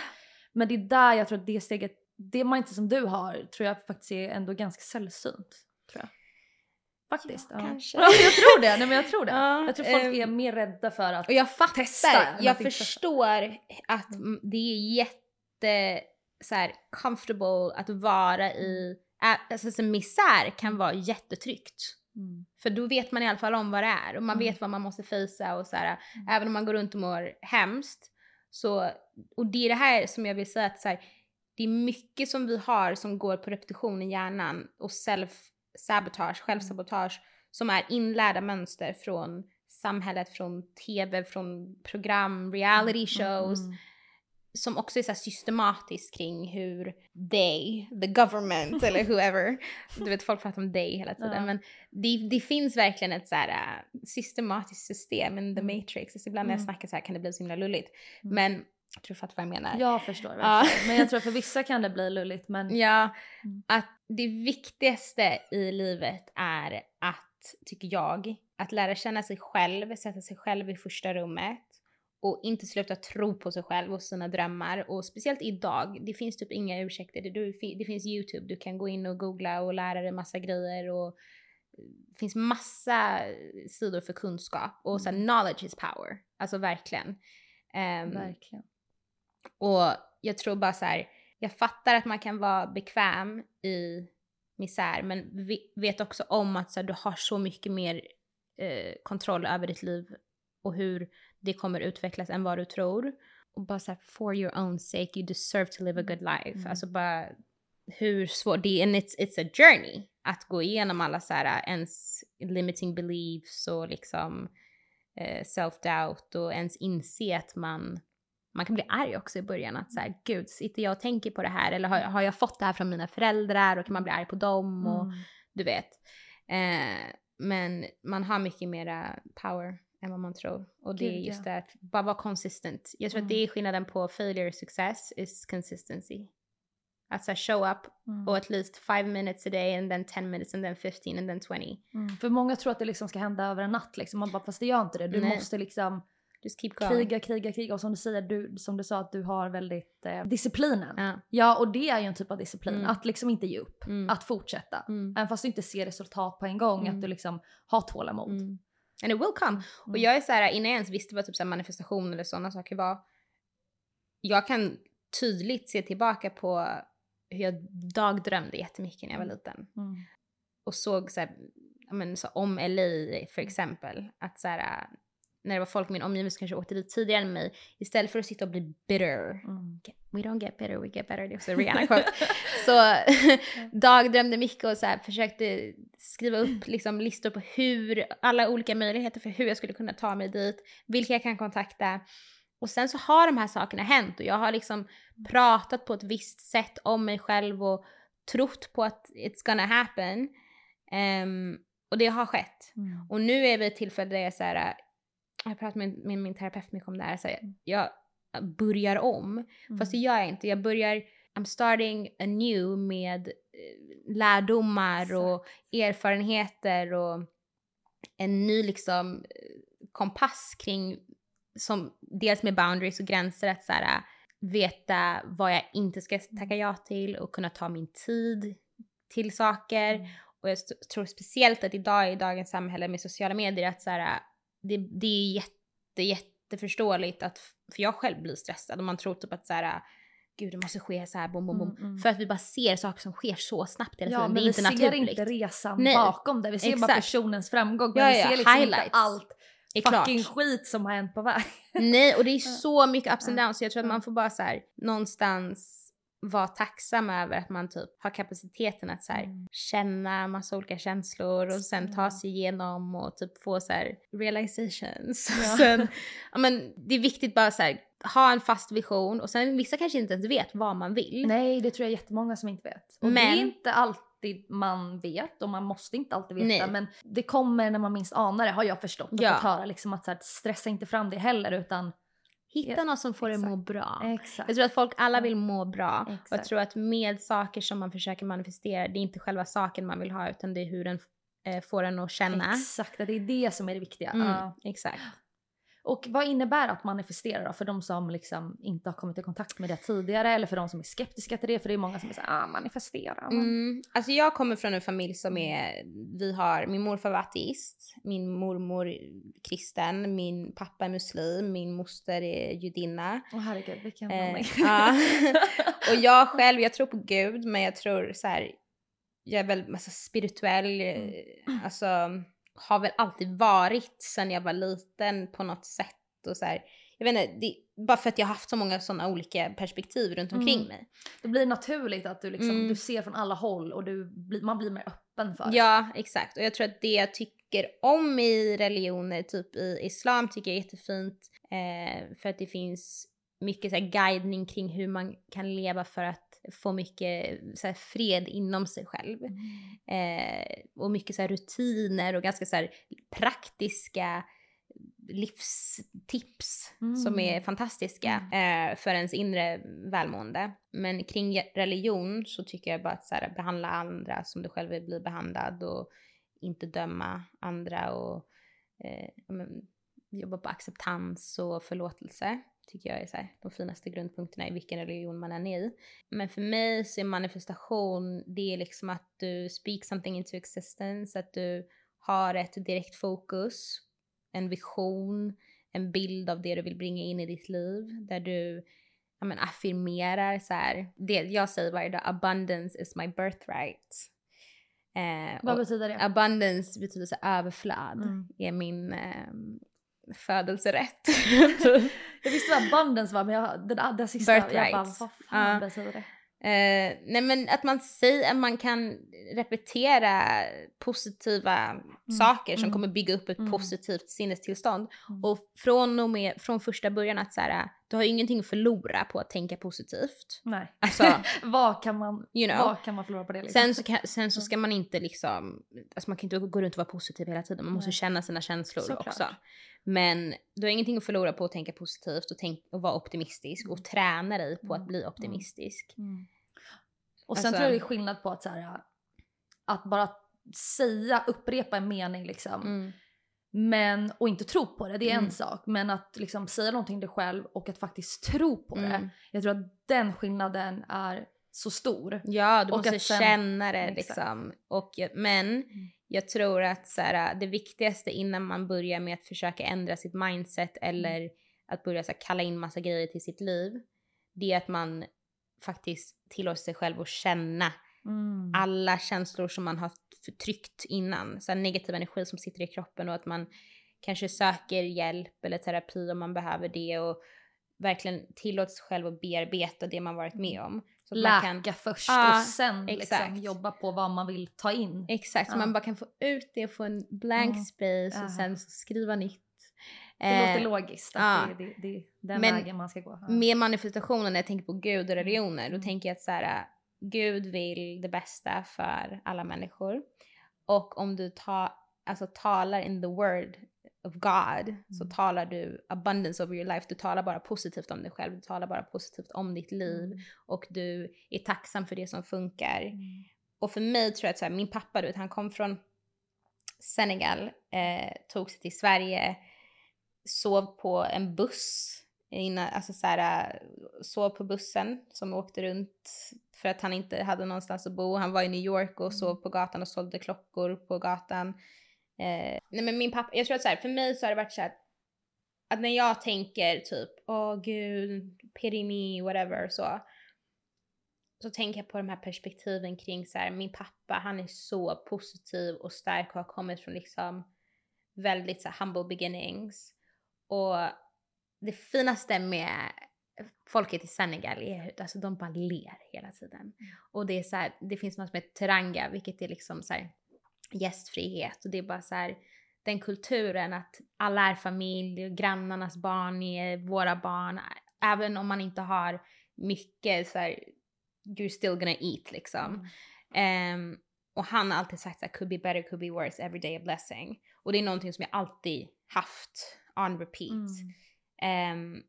Men det är där jag tror att det steget, det mindset som du har tror jag faktiskt är ändå ganska sällsynt. Tror jag. Faktiskt. Ja, ja. kanske. Ja, jag tror det. Nej men jag tror det. Ja, jag tror folk ehm, är mer rädda för att Och jag fattar, Testa jag förstår att Mm. mm, det är jätte så här, comfortable att vara i, ä- alltså så misär kan vara jättetryggt. Mm. För då vet man i alla fall om vad det är och man Mm. vet vad man måste fejsa och så här, Mm. även om man går runt och mår hemskt. Så, och det är det här som jag vill säga att så här, det är mycket som vi har som går på repetition i hjärnan och self-sabotage, självsabotage som är inlärda mönster från samhället, från tv, från program, reality shows Mm. Som också är så här systematiskt kring hur they, the government eller whoever, du vet folk pratar om they hela tiden, Ja. men det, det finns verkligen ett så här äh, systematiskt system in the Mm. matrix. Så ibland när jag Mm. snackar så här kan det bli så himla lulligt. Mm. Men jag tror du fattar vad jag menar. Jag förstår Ja. verkligen. Men jag tror för vissa kan det bli lulligt men Ja, Mm. att det viktigaste i livet är att, tycker jag, att lära känna sig själv, sätta sig själv i första rummet och inte sluta tro på sig själv och sina drömmar. Och speciellt idag, det finns typ inga ursäkter. Det, det finns YouTube, du kan gå in och googla och lära dig massa grejer och det finns massa sidor för kunskap och så Mm. knowledge is power. Alltså verkligen. Ehm, verkligen. och jag tror bara så här, jag fattar att man kan vara bekväm i misär men vi- vet också om att så här, du har så mycket mer eh, kontroll över ditt liv och hur det kommer utvecklas än vad du tror. Och bara så här, for your own sake, you deserve to live a good life. Mm. Alltså bara hur svårt, det är, and it's, it's a journey att gå igenom alla så här ens limiting beliefs och liksom eh, self-doubt och ens inse att man man kan bli arg också i början att så här, gud, sitter jag och tänker på det här eller har, har jag fått det här från mina föräldrar och kan man bli arg på dem och Mm. du vet. Eh, men man har mycket mera power än vad man tror. Och det är just det att bara vara consistent. Jag tror att det Mm. är skillnaden på failure och success is consistency. Att så show up Mm. och at least five minutes a day and then 10 minutes and then 15 and then 20. Mm. För många tror att det liksom ska hända över en natt liksom. Man bara, fast det gör inte det. Du Nej. måste liksom Just keep going. kriga, kriga, kriga. Och som du säger, du, som du sa att du har väldigt eh, disciplinen. Ja. Ja. och det är ju en typ av disciplin. Mm. Att liksom inte ge upp. Mm. Att fortsätta. Mm. Även fast du inte ser resultat på en gång. Mm. Att du liksom har tålamod. Mm. And it will come. Och Mm. jag är så här, innan jag ens visste vad typ så manifestation eller sådana saker var. Jag kan tydligt se tillbaka på hur jag dagdrömde jättemycket när jag var liten. Mm. Och såg så här, men, så om LA för exempel. Att så här, när det var folk i min omgivning som kanske åkte dit tidigare än mig. Istället för att sitta och bli bitter. Mm. We don't get better, we get better. Det är också Rihanna quote. Så dagdrömde mycket och så här, försökte skriva upp liksom, listor på hur, alla olika möjligheter för hur jag skulle kunna ta mig dit, vilka jag kan kontakta. Och sen så har de här sakerna hänt och jag har liksom pratat på ett visst sätt om mig själv och trott på att it's gonna happen. Ehm, och det har skett. Mm. Och nu är vi i ett tillfälle där jag så här, jag har pratat med, med min terapeut mycket om det här, så här, jag börjar om. Fast det Mm. gör jag inte. Jag börjar, I'm starting anew med eh, lärdomar och erfarenheter och en ny liksom eh, kompass kring, som dels med boundaries och gränser, att så här, veta vad jag inte ska tacka ja till och kunna ta min tid till saker. Mm. Och jag tror speciellt att idag i dagens samhälle med sociala medier att så här, det, det är jätte, jätteförståeligt att, för jag själv blir stressad och man tror typ att så här, gud det måste ske så här bom bom bom. Mm, mm. För att vi bara ser saker som sker så snabbt hela Ja, tiden. men det är vi inte ser naturligt. inte resan Nej. bakom det. Vi ser bara Exakt. personens framgång. Ja, Men vi ja, ser liksom highlights. inte allt är klart. fucking skit som har hänt på väg. Nej, och det är så mycket ups and Ja. downs så jag tror att Ja. man får bara så här någonstans vara tacksam över att man typ har kapaciteten att så här Mm. känna massa olika känslor och sen ta Ja. sig igenom och typ få så här realizations. Ja. sen, ja, men det är viktigt bara så här ha en fast vision och sen vissa kanske inte ens vet vad man vill. Nej, det tror jag jättemånga som inte vet. Och det Men- är inte alltid man vet och man måste inte alltid veta. Nej. Men det kommer när man minst anar det har jag förstått och Ja. fått höra. Liksom att så här, stressa inte fram det heller utan Hitta Ja, något som får dig exakt. må bra. exakt. Jag tror att folk alla vill må bra. Och jag Exakt. tror att med saker som man försöker manifestera, det är inte själva saken man vill ha utan det är hur den eh, får en att känna. Exakt, att det är det som är det viktiga. Mm, Ja. Exakt. Och vad innebär att manifestera då? För de som liksom inte har kommit i kontakt med det tidigare eller för de som är skeptiska till det. För det är många som är såhär, ah, manifestera. men-" Mm, alltså jag kommer från en familj som är, vi har, min morfar var ateist, min mormor kristen, min pappa är muslim, min moster är judinna. Åh herregud, vilken Eh, ja. Och jag själv, jag tror på Gud men jag tror så här, jag är väl alltså, spirituell, eh, Mm. alltså har väl alltid varit sen jag var liten på något sätt och så här, jag vet inte, det, bara för att jag har haft så många sådana olika perspektiv runt omkring Mm. mig. Det blir naturligt att du, liksom, Mm. du ser från alla håll och du man blir mer öppen för det. Ja, exakt. Och jag tror att det jag tycker om i religioner, typ i islam, tycker jag är jättefint. Eh, för att det finns mycket så guidning kring hur man kan leva för att få mycket så fred inom sig själv. Eh, och mycket så rutiner och ganska så praktiska livstips som är Mm. fantastiska eh, för ens inre välmående. Men kring religion så tycker jag bara att så här, behandla andra som du själv vill bli behandlad och inte döma andra och eh, jobba på acceptans och förlåtelse tycker jag är så här, de finaste grundpunkterna i vilken religion man än är i. Men för mig så är manifestation, det är liksom att du speak something into existence, att du har ett direkt fokus, en vision, en bild av det du vill bringa in i ditt liv, där du ja, men, affirmerar så här, det jag säger varje dag, abundance is my birthright. Eh, Vad betyder det? abundance betyder så överflöd, Mm. är min eh, födelserätt. Jag visste vad abundance var men jag, det, där- det sista, jag bara, vad fan Ja. betyder det? Eh, nej men att man säger att man kan repetera positiva saker som mm. kommer bygga upp ett Mm. positivt sinnestillstånd. Mm. Och från och med, från första början att så här, du har ingenting att förlora på att tänka positivt. Nej. Alltså, vad, kan man, you know. vad kan man förlora på det? Liksom? Sen så, kan, sen så ska man inte liksom, alltså man kan inte gå runt och vara positiv hela tiden, man måste Nej. känna sina känslor Såklart. också. Men du har ingenting att förlora på att tänka positivt och, tänk, och vara optimistisk och träna dig på att Mm. bli Mm. optimistisk. Mm. Och sen Alltså- tror jag det är skillnad på att så här, att bara säga, upprepa en mening liksom. Mm. Men, och inte tro på det, det är Mm. en sak. Men att liksom säga någonting till dig själv och att faktiskt tro på Mm. det. Jag tror att den skillnaden är så stor. Ja, du Och måste sen- känna det liksom. Och, men jag tror att så här, det viktigaste innan man börjar med att försöka ändra sitt mindset eller att börja så här, kalla in massa grejer till sitt liv. Det är att man faktiskt tillåter sig själv att känna Mm. alla känslor som man har förtryckt innan. Så negativ energi som sitter i kroppen och att man kanske söker hjälp eller terapi om man behöver det och verkligen tillåter sig själv att bearbeta det man varit med om. Så Läka först Ja, och sen liksom jobba på vad man vill ta in. Exakt, så Ja. man bara kan få ut det och få en blank Mm. space och sen så skriva nytt. Det Eh, låter logiskt att ja. det, det, det är den Men vägen man ska gå. Ja. Med manifestationen, när jag tänker på Gud och religioner, då Mm. tänker jag att så här, Gud vill det bästa för alla människor. Och om du ta, alltså, talar in the word of God så Mm. talar du abundance over your life. Du talar bara positivt om dig själv, du talar bara positivt om ditt liv Mm. och du är tacksam för det som funkar. Mm. Och för mig tror jag att så här, min pappa, du vet, han kom från Senegal, eh, tog sig till Sverige, sov på en buss, innan, alltså så här, eh, sov på bussen som åkte runt för att han inte hade någonstans att bo. Han var i New York och sov på gatan och sålde klockor på gatan. Eh, nej men min pappa, jag tror att så här, för mig så har det varit så här att när jag tänker typ, åh gud, pity me, whatever så. Så tänker jag på de här perspektiven kring så här, min pappa, han är så positiv och stark och har kommit från liksom väldigt så humble beginnings. Och det finaste med folket i Senegal är hur alltså, de bara ler hela tiden. Och det är så här, det finns något som heter teranga, vilket är liksom så här gästfrihet och det är bara så här den kulturen att alla är familj, och grannarnas barn är våra barn. Även om man inte har mycket så här, you're still gonna eat liksom. Ehm, och han har alltid sagt så här, could be better, could be worse, every day a blessing. Och det är någonting som jag alltid haft on repeat. Mm. Ehm,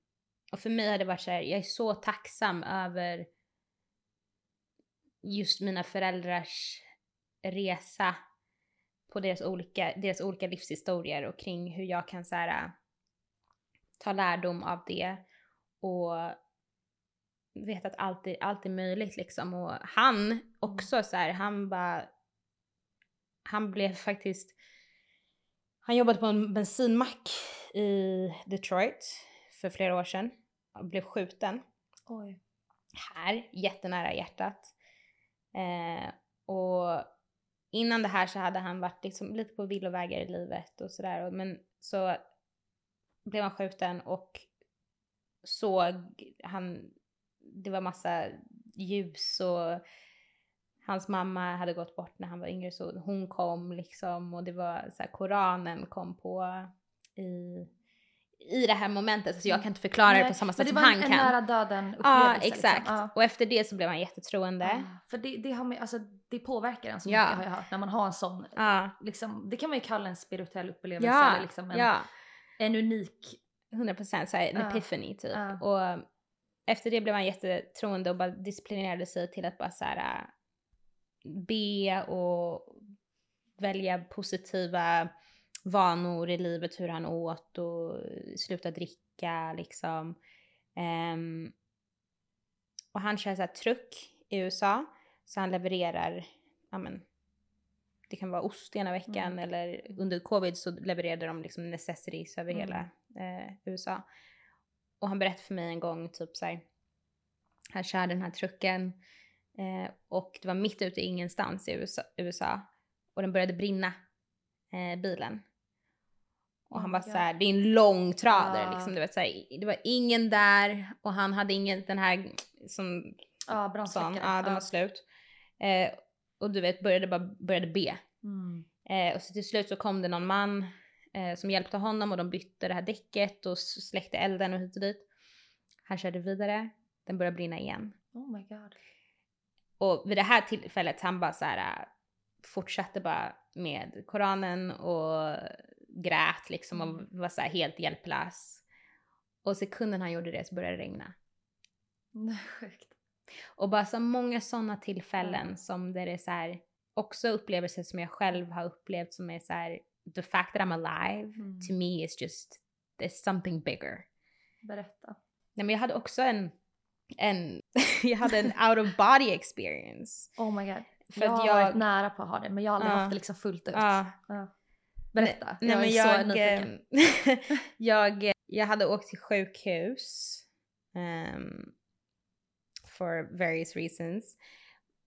och för mig har det varit så här, jag är så tacksam över just mina föräldrars resa på deras olika, deras olika livshistorier och kring hur jag kan så här, ta lärdom av det och veta att allt är, allt är möjligt liksom. Och han också så här, han bara, han blev faktiskt, han jobbade på en bensinmack i Detroit för flera år sedan och blev skjuten Oj. här, jättenära hjärtat. Eh, och innan det här så hade han varit liksom lite på villovägar i livet och sådär. Men så blev han skjuten och såg han, det var massa ljus och hans mamma hade gått bort när han var yngre så hon kom liksom och det var så här, koranen kom på i, i det här momentet. Alltså jag kan inte förklara det Nej, på samma sätt det som var han en, en kan. nära döden upplevelse. Ja, exakt. Liksom. Ja. Och efter det så blev han jättetroende. Ah, för det, det, har med, alltså, det påverkar en så Ja. mycket har jag hört. När man har en sån, Ja, liksom, det kan man ju kalla en spirituell upplevelse. ja, Eller liksom en, ja. en unik... 100 procent såhär en Ja. epiphany typ. Ja. Och efter det blev han jättetroende och bara disciplinerade sig till att bara såhär äh, be och välja positiva vanor i livet, hur han åt och sluta dricka liksom. Ehm, och han kör såhär truck i USA, så han levererar, ja men, det kan vara ost ena veckan Mm. eller under covid så levererade de liksom necessities över Mm. hela eh, USA. Och han berättade för mig en gång typ såhär, han körde den här trucken eh, och det var mitt ute i ingenstans i USA, USA och den började brinna, eh, bilen. Och Oh han var God. såhär, det är en lång tradare Ah. liksom, du vet såhär, det var ingen där och han hade ingen den här som Ja, sån, brandsläckare. ja den var slut. Eh, och du vet började bara började be. Mm. Eh, och så till slut så kom det någon man eh, som hjälpte honom och de bytte det här däcket och släckte elden och hit och dit. Han körde vidare, den började brinna igen. Oh my god. Och vid det här tillfället han bara så här fortsatte bara med Koranen och grät liksom och Mm. var så här helt hjälplös. Och sekunden han gjorde det så började det regna. Nej, sjukt. Och bara så många sådana tillfällen som där det är så här, också upplevelser som jag själv har upplevt som är så här, the fact that I'm alive Mm. to me is just, there's something bigger. Berätta. Nej men jag hade också en, en jag hade en out of body experience. Oh my god. För jag har jag- varit nära på att ha det men jag har aldrig Ja. haft det liksom fullt ut. Ja. Ja. Berätta. Nej, jag men är jag, så nyfiken. eh, jag, jag hade åkt till sjukhus um, for various reasons.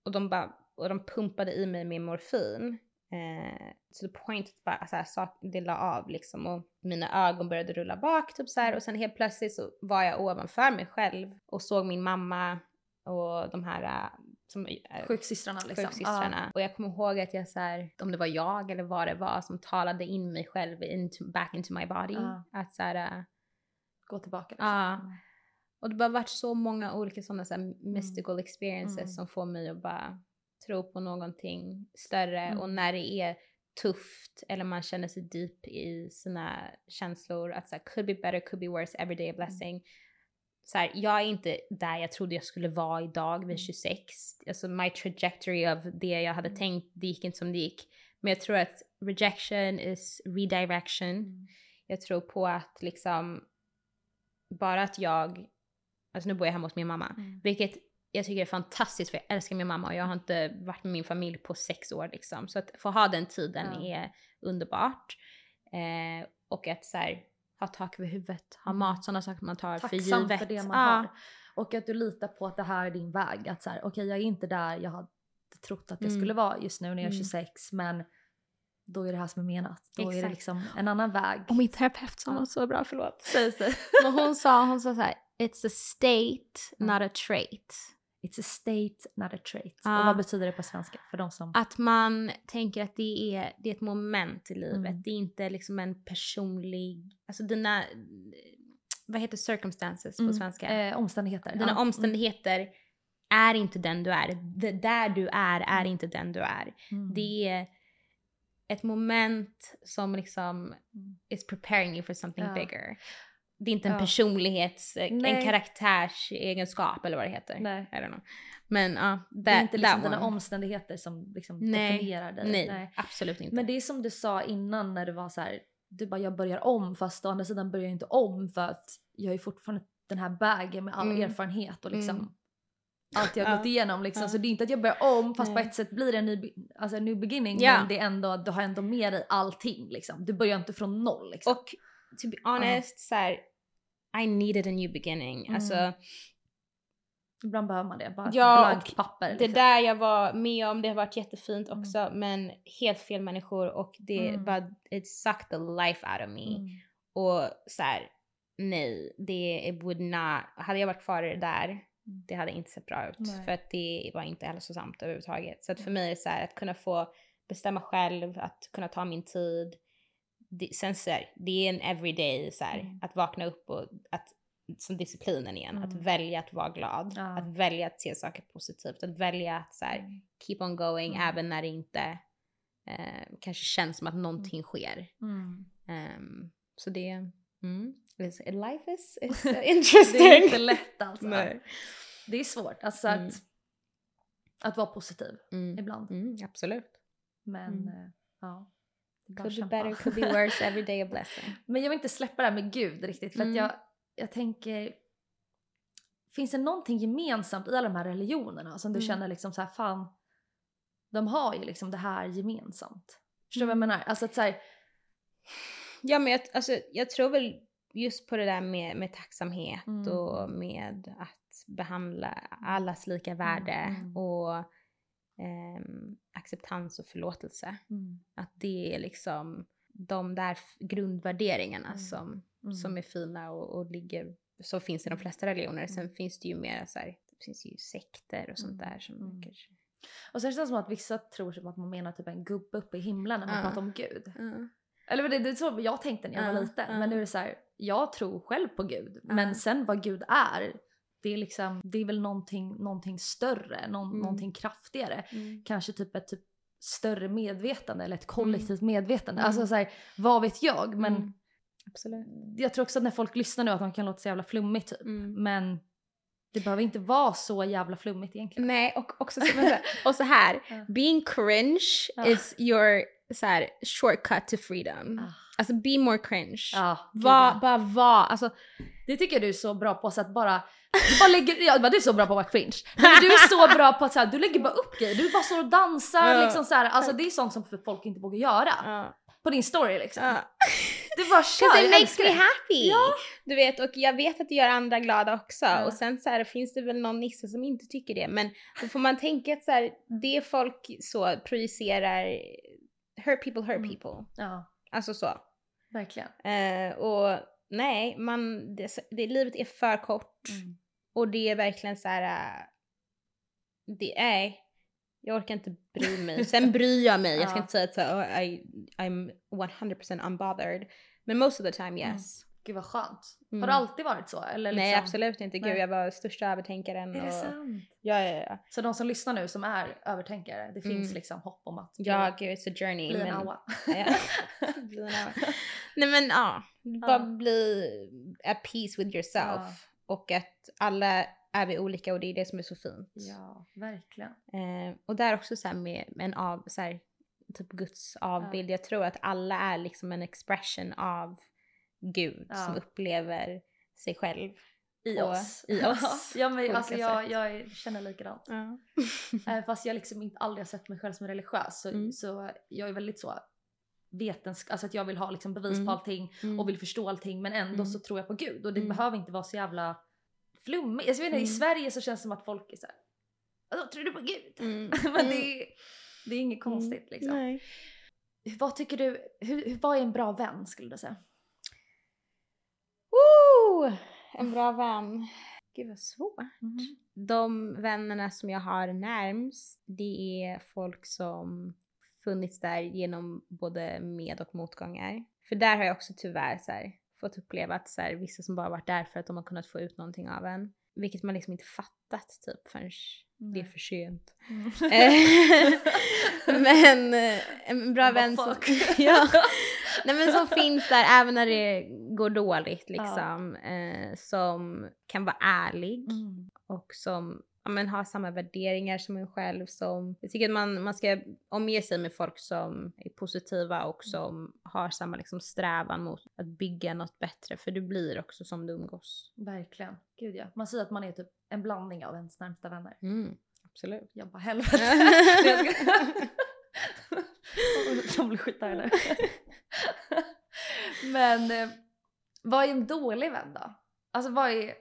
Och de, bara, och de pumpade i mig med morfin. Uh, to the point att bara, så här, sak, det la av liksom och mina ögon började rulla bak typ så här och sen helt plötsligt så var jag ovanför mig själv och såg min mamma och de här som, äh, Sjuksystrarna liksom. sjuksystrarna. Och jag kommer ihåg att jag så här, om det var jag eller vad det var som talade in mig själv into, back into my body. Ja. Att så här, Ja. Gå tillbaka. Liksom. Ja. Mm. och det har varit så många olika sådana så här mystical experiences Mm. som får mig att bara tro på någonting större. Mm. Och när det är tufft eller man känner sig deep i sina känslor att så här, could be better, could be worse, every day a blessing. Så här, jag är inte där jag trodde jag skulle vara idag vid Mm. 26. Alltså my trajectory av det jag hade Mm. tänkt, det gick inte som det gick. Men jag tror att rejection is redirection. Mm. Jag tror på att liksom bara att jag, alltså nu bor jag hemma hos min mamma, Mm. vilket jag tycker är fantastiskt för jag älskar min mamma och jag har inte varit med min familj på sex år liksom. Så att få ha den tiden Ja. är underbart. Eh, och att så här, ha tak över huvudet, ha Mm. mat, sådana saker man tar för Tacksam givet. för det man Ja. har. Och att du litar på att det här är din väg. Att så här, okej jag är inte där jag hade trott att jag Mm. skulle vara just nu när jag är Mm. 26 men då är det här som är menat. Då är det Exakt. liksom en annan väg. Och min terapeut sa Ja. något så bra, förlåt. Säg, säg. Men hon sa, hon sa så här, it's a state, Ja. not a trait. It's a state, not a trait. Ja. Och vad betyder det på svenska för de som... Att man tänker att det är, det är ett moment i livet. Mm. Det är inte liksom en personlig, alltså dina, vad heter circumstances på Mm, svenska? Eh, omständigheter. Dina Ja. omständigheter är inte den du är. Det där du är är inte den du är. Mm. Det är ett moment som liksom Mm. is preparing you for something Ja. bigger. Det är inte en Ja. personlighets, en Nej. karaktärsegenskap eller vad det heter. Nej. I don't know. Men ja, Det är inte liksom dina omständigheter som liksom Nej. definierar dig. Nej, absolut inte. Men det är som du sa innan när du var så här, du bara jag börjar om fast å andra sidan börjar jag inte om för att jag är fortfarande den här bagen med all Mm. erfarenhet och liksom Mm. allt jag har gått igenom liksom. Så det är inte att jag börjar om fast Nej. på ett sätt blir det en ny, alltså en ny beginning Ja. men det är ändå, du har ändå med dig allting liksom. Du börjar inte från noll liksom. Och to be honest, så här, I needed a new beginning. Mm. Alltså Ibland behöver man det, bara Ja, blankt papper. det Liksom. där jag var med om, det har varit jättefint Mm. också men helt fel människor och det Mm. bara, it sucked the life out of me. Mm. Och så här, nej, det would not, hade jag varit kvar det där, det hade inte sett bra ut. Nej. För att det var inte hälsosamt överhuvudtaget. Så att för mig är det så här, att kunna få bestämma själv, att kunna ta min tid. Det, sen så här, det är en everyday så här, Mm. att vakna upp och att som disciplinen igen, att Mm. välja att vara glad, Ja. att välja att se saker positivt, att välja att så här, Mm. keep on going Mm. även när det inte eh, kanske känns som att någonting sker. Mm. Ehm, så det, life is, is uh, Det interesting. är inte lätt alltså. Nej. Det är svårt alltså att, att vara positiv ibland. Absolut. Men eh, ja. Could be better, could be worse, every day a blessing. Men jag vill inte släppa det här med Gud riktigt för Mm. att jag, jag tänker Finns det någonting gemensamt i alla de här religionerna som du Mm. känner liksom så här fan de har ju liksom det här gemensamt. Förstår du Mm. vad jag menar? Alltså att så här, Ja men jag, alltså, jag tror väl just på det där med, med tacksamhet Mm. och med att behandla allas lika värde mm. och ehm, acceptans och förlåtelse. Att det är liksom de där grundvärderingarna Mm. som, Mm. som är fina och, och ligger, så finns i de flesta religioner. Sen Mm. finns det ju mer så här, det finns ju sekter och sånt Mm. där som Mm. kanske... Och sen känns det som att vissa tror som att man menar typ en gubbe uppe i himlen när man Ja. pratar om Gud. Ja. Eller det, det är så jag tänkte när jag var liten. Men nu är det så här, jag tror själv på Gud. Men sen vad Gud är, det är liksom, det är väl någonting, någonting större, någon, Mm. någonting kraftigare. Mm. Kanske typ ett typ större medvetande eller ett kollektivt medvetande. Mm. Alltså så här, vad vet jag? Men Mm. Absolut. jag tror också att när folk lyssnar nu att de kan låta så jävla flummigt typ. Mm. Men Det behöver inte vara så jävla flummigt egentligen. Nej, och också så, vänta, och så här. Being cringe is your så här, shortcut to freedom. Ah. Alltså be more cringe. Ja, Var, bara var, alltså Det tycker jag du är så bra på så att bara, du bara lägger, ja du är så bra på att vara cringe. Men du är så bra på att så här, du lägger bara upp grejer, du bara står och dansar Ja, liksom så här. Alltså det är sånt som folk inte vågar göra. ja. På din story liksom. ja. Du bara kör, Cause it makes me happy! Ja. Du vet, och jag vet att det gör andra glada också. Ja. Och sen så här, finns det väl någon nisse som inte tycker det. Men då får man tänka att så här, det folk så projicerar, hurt people hurt Mm. people. Ja, Alltså så. verkligen. Eh, och nej, man, det, det, livet är för kort. Mm. Och det är verkligen så här. äh, Det är, jag orkar inte bry mig. Sen bryr jag mig. Jag ska inte säga att så, oh, I, I'm 100% unbothered. Men most of the time yes. Gud vad skönt. Har Mm. det alltid varit så? Eller liksom? Nej absolut inte. Gud Nej. jag var största övertänkaren. Är det och, sant? ja, ja, ja. Så de som lyssnar nu som är övertänkare, det finns Mm. liksom hopp om att Ja, gud it's a journey. bli en men- aua. Ja. Bli en aua. Nej men ja, bara bli at peace with yourself. Och att alla är vi olika och det är det som är så fint. ja, verkligen. Eh, och där också så här med en av, så här, typ Guds avbild. Jag tror att alla är liksom en expression av Gud Ja. som upplever sig själv. I på- oss. i oss, ja men alltså jag, jag känner likadant. Ja. Även fast jag liksom inte aldrig har sett mig själv som religiös så, Mm. så jag är väldigt så vetenskap, alltså att jag vill ha liksom bevis Mm. på allting Mm. och vill förstå allting men ändå Mm. så tror jag på Gud och det Mm. behöver inte vara så jävla flummigt. Alltså, jag vet inte, I Mm. Sverige så känns det som att folk är såhär, vadå tror du på Gud? Mm. men det är, det är inget konstigt liksom. Nej. Vad tycker du, hur, vad är en bra vän skulle du säga? En bra vän. Gud vad svårt. Mhm. De vännerna som jag har närmst, det är folk som funnits där genom både med och motgångar. För där har jag också tyvärr så här, fått uppleva att så här, vissa som bara varit där för att de har kunnat få ut någonting av en. Vilket man liksom inte fattat typ förrän det är för sent. Mm. Eh, men eh, en bra vän som, ja, nej, men som finns där även när det går dåligt liksom. Eh, som kan vara ärlig Mm. och som ja, men, har samma värderingar som en själv. Som, jag tycker att man, man ska omge sig med folk som är positiva och som har samma liksom, strävan mot att bygga något bättre. För du blir också som du umgås. Verkligen. Gud ja. Man säger att man är typ en blandning av ens närmsta vänner. Mm, absolut. Jag bara helvete. Jag De blir skitarga nu. Men eh, vad är en dålig vän då? Alltså vad är...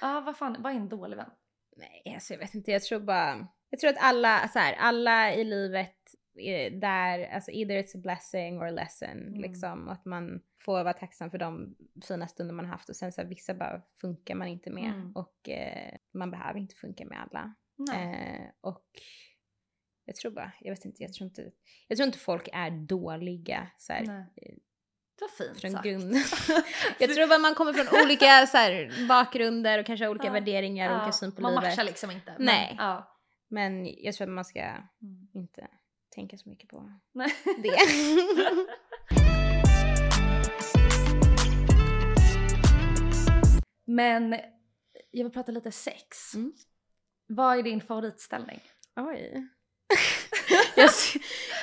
ah, vad fan, vad är en dålig vän? Nej, alltså jag vet inte. Jag tror bara... Jag tror att alla, så här, alla i livet är där, alltså either it's a blessing or a lesson. Mm. Liksom. Att man får vara tacksam för de fina stunder man haft. Och sen så här, vissa bara funkar man inte med. Mm. Och eh, man behöver inte funka med alla. Eh, och jag tror bara, jag vet inte, jag tror inte, jag tror inte folk är dåliga så här. Det var fint från sagt. grund. jag tror bara man kommer från olika så här, bakgrunder och kanske har olika Ja. värderingar och olika syn på man livet. matchar liksom inte. men- Nej. Ja. Men jag tror att man ska Mm. inte tänka så mycket på Nej. det. Men jag vill prata lite sex. Mm. Vad är din favoritställning? Oj. Jag,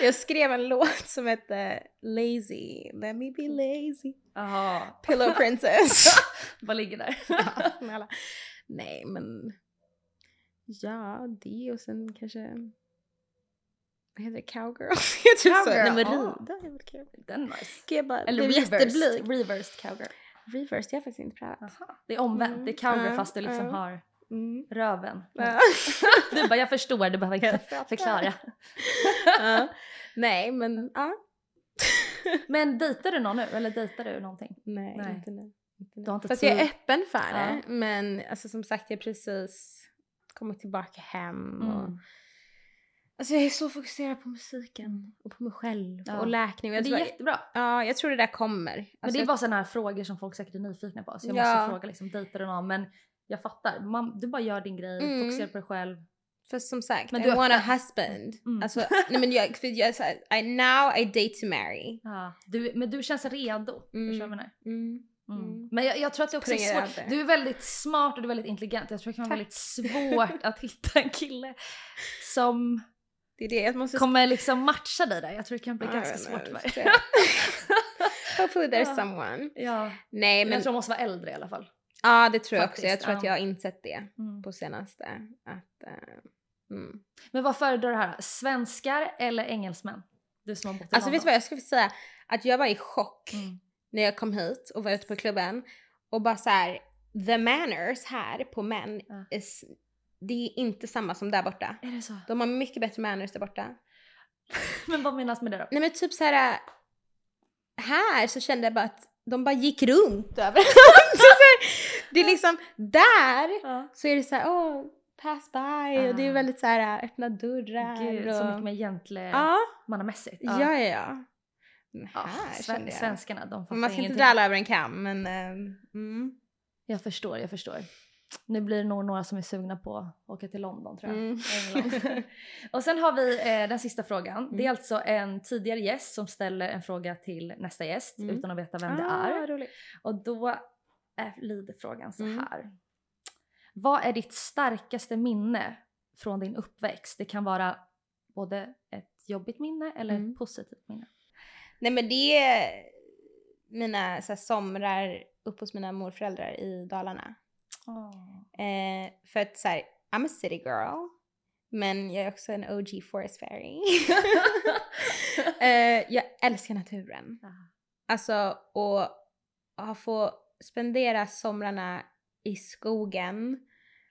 jag skrev en låt som hette Lazy, let me be lazy. Jaha. Pillow princess. Vad ligger där? Ja. Nej men, ja det och sen kanske, vad heter det, cowgirl? jag så. Nej men Cowgirl, rida är väl kul. Den är nice. Gud, jag bara Eller reversed, reversed cowgirl. Reverse, det har jag faktiskt inte prövat. Aha. Det är omvänt, Mm. det är cowgirl Ja, fast du liksom ja. har Mm. röven. Ja. Du bara, jag förstår, du behöver inte förklara. ja. Nej men ja. Men dejtar du någon nu eller dejtar du någonting? Nej, Nej. inte nu. Inte nu. Inte Fast jag är öppen för Ja. det. Men alltså, som sagt, jag precis kommit tillbaka hem. Och, Mm. alltså, jag är så fokuserad på musiken och på mig själv Ja. och läkning. Men Jag det tror, är jättebra. ja, jag tror det där kommer. Men Alltså, det är bara sådana här frågor som folk säkert är nyfikna på. Så jag Ja. måste fråga liksom, dejtar du någon? Men jag fattar, Man, du bara gör din grej, Mm. fokuserar på dig själv. För som sagt, Men I du är want a husband. Mm. Alltså, nej men jag, för jag, I, now I date to marry. Ja. Du, men du känns redo. Mm. Förstår du vad jag menar? Mm. Mm. Mm. Men jag, jag tror att det också är svårt. över. Du är väldigt smart och du är väldigt intelligent. Jag tror det kan vara väldigt svårt att hitta en kille som Det det, kommer liksom matcha dig där. Jag tror det kan bli I ganska svårt know, för dig. Hopefully there's someone. ja. Nej Men men, jag tror de måste vara äldre i alla fall. Ja det tror jag också. Faktiskt, Jag tror att ja. jag har insett det Mm. på senaste. Att, eh, mm. Men vad föredrar du här? Svenskar eller engelsmän? Du som har bott i Alltså vet du vad jag skulle säga? Att jag var i chock Mm. när jag kom hit och var ute på klubben och bara så här, the manners här på män, Ja. är, s- det är inte samma som där borta. Är det så? De har mycket bättre manners där borta. Men vad menas med det då? Nej men typ så här. äh, här så kände jag bara att de bara gick runt överallt. Det är liksom, där Ja. så är det så här, åh, pass by och det är Ah. väldigt så här, äh, öppna dörrar Gud, och... så mycket mer Ja, gentlemannamässigt. ja, ja. ja. Ja, här sven- svenskarna, de fattar Man ska inte ingenting. dra alla över en kam men ehm, mm. Jag förstår, jag förstår. Nu blir det nog några som är sugna på att åka till London tror jag. Mm. Och sen har vi eh, den sista frågan. Mm. Det är alltså en tidigare gäst som ställer en fråga till nästa gäst Mm. utan att veta vem det Ah, är. roligt. Och då är, lyder frågan så Mm. här. Vad är ditt starkaste minne från din uppväxt? Det kan vara både ett jobbigt minne eller Mm. ett positivt minne. Nej men det är mina så här, somrar uppe hos mina morföräldrar i Dalarna. Eh, för att såhär, I'm a city girl. Men jag är också en OG forest fairy. eh, jag älskar naturen. Ja. Alltså och att få spendera somrarna i skogen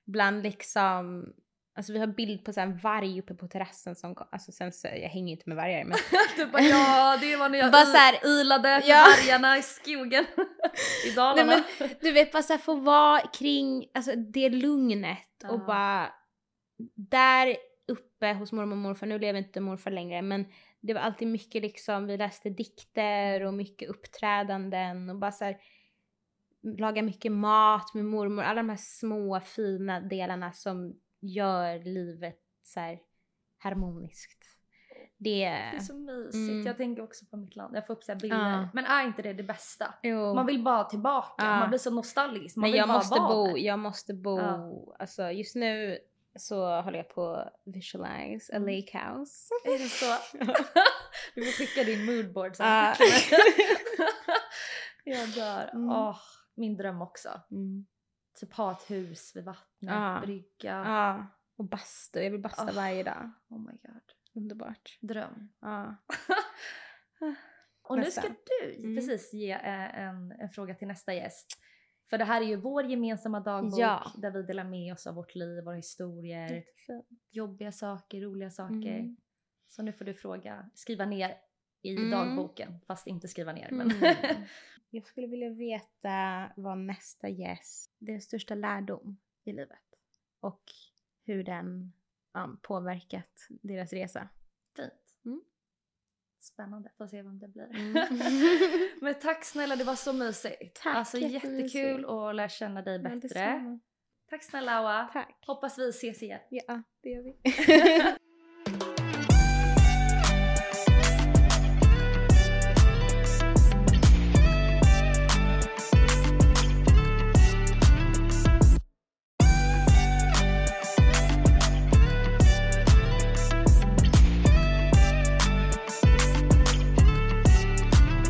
bland liksom Alltså vi har bild på så här en varg uppe på terrassen som alltså sen så, jag hänger inte med vargar men du bara ja, det var när jag Bara så här- ilade med Ja. vargarna i skogen i Dalarna. Nej, men, du vet bara såhär få vara kring alltså, det lugnet och Ja. bara där uppe hos mormor och morfar, nu lever inte morfar längre men det var alltid mycket liksom, vi läste dikter och mycket uppträdanden och bara såhär laga mycket mat med mormor, alla de här små fina delarna som gör livet så här harmoniskt. Det, Det är så mysigt. Mm. Jag tänker också på mitt land. Jag får upp så bilder. Ja. Men är inte det det bästa? jo. Man vill bara tillbaka. Ja. Man blir så nostalgisk. Man Men vill jag bara måste vara bo, där. jag måste bo, Ja. alltså just nu så håller jag på att visualize a Mm. lake house. Är det så? du får skicka din moodboard sen. Ja. jag dör. Mm. Åh, min dröm också. Mm. Typ ha ett hus vid vattnet, Ja. brygga. Ja, och bastu, jag vill basta Oh. varje dag. Oh my god. Underbart. Dröm. Ja. Och nu Nästa. ska du Mm. precis ge eh, en, en fråga till nästa gäst. För det här är ju vår gemensamma dagbok Ja. där vi delar med oss av vårt liv, våra historier, jobbiga saker, roliga saker. Mm. Så nu får du fråga, skriva ner i Mm. dagboken, fast inte skriva ner. Men Mm. Jag skulle vilja veta vad nästa gäst, deras största lärdom i livet och hur den um, påverkat deras resa. fint. Mm. Spännande, får se vem det blir. Mm. Men tack snälla, det var så mysigt. Tack, alltså jättekul att lära känna dig Ja, bättre. tack snälla Awa. Tack. Hoppas vi ses igen. Ja, det gör vi.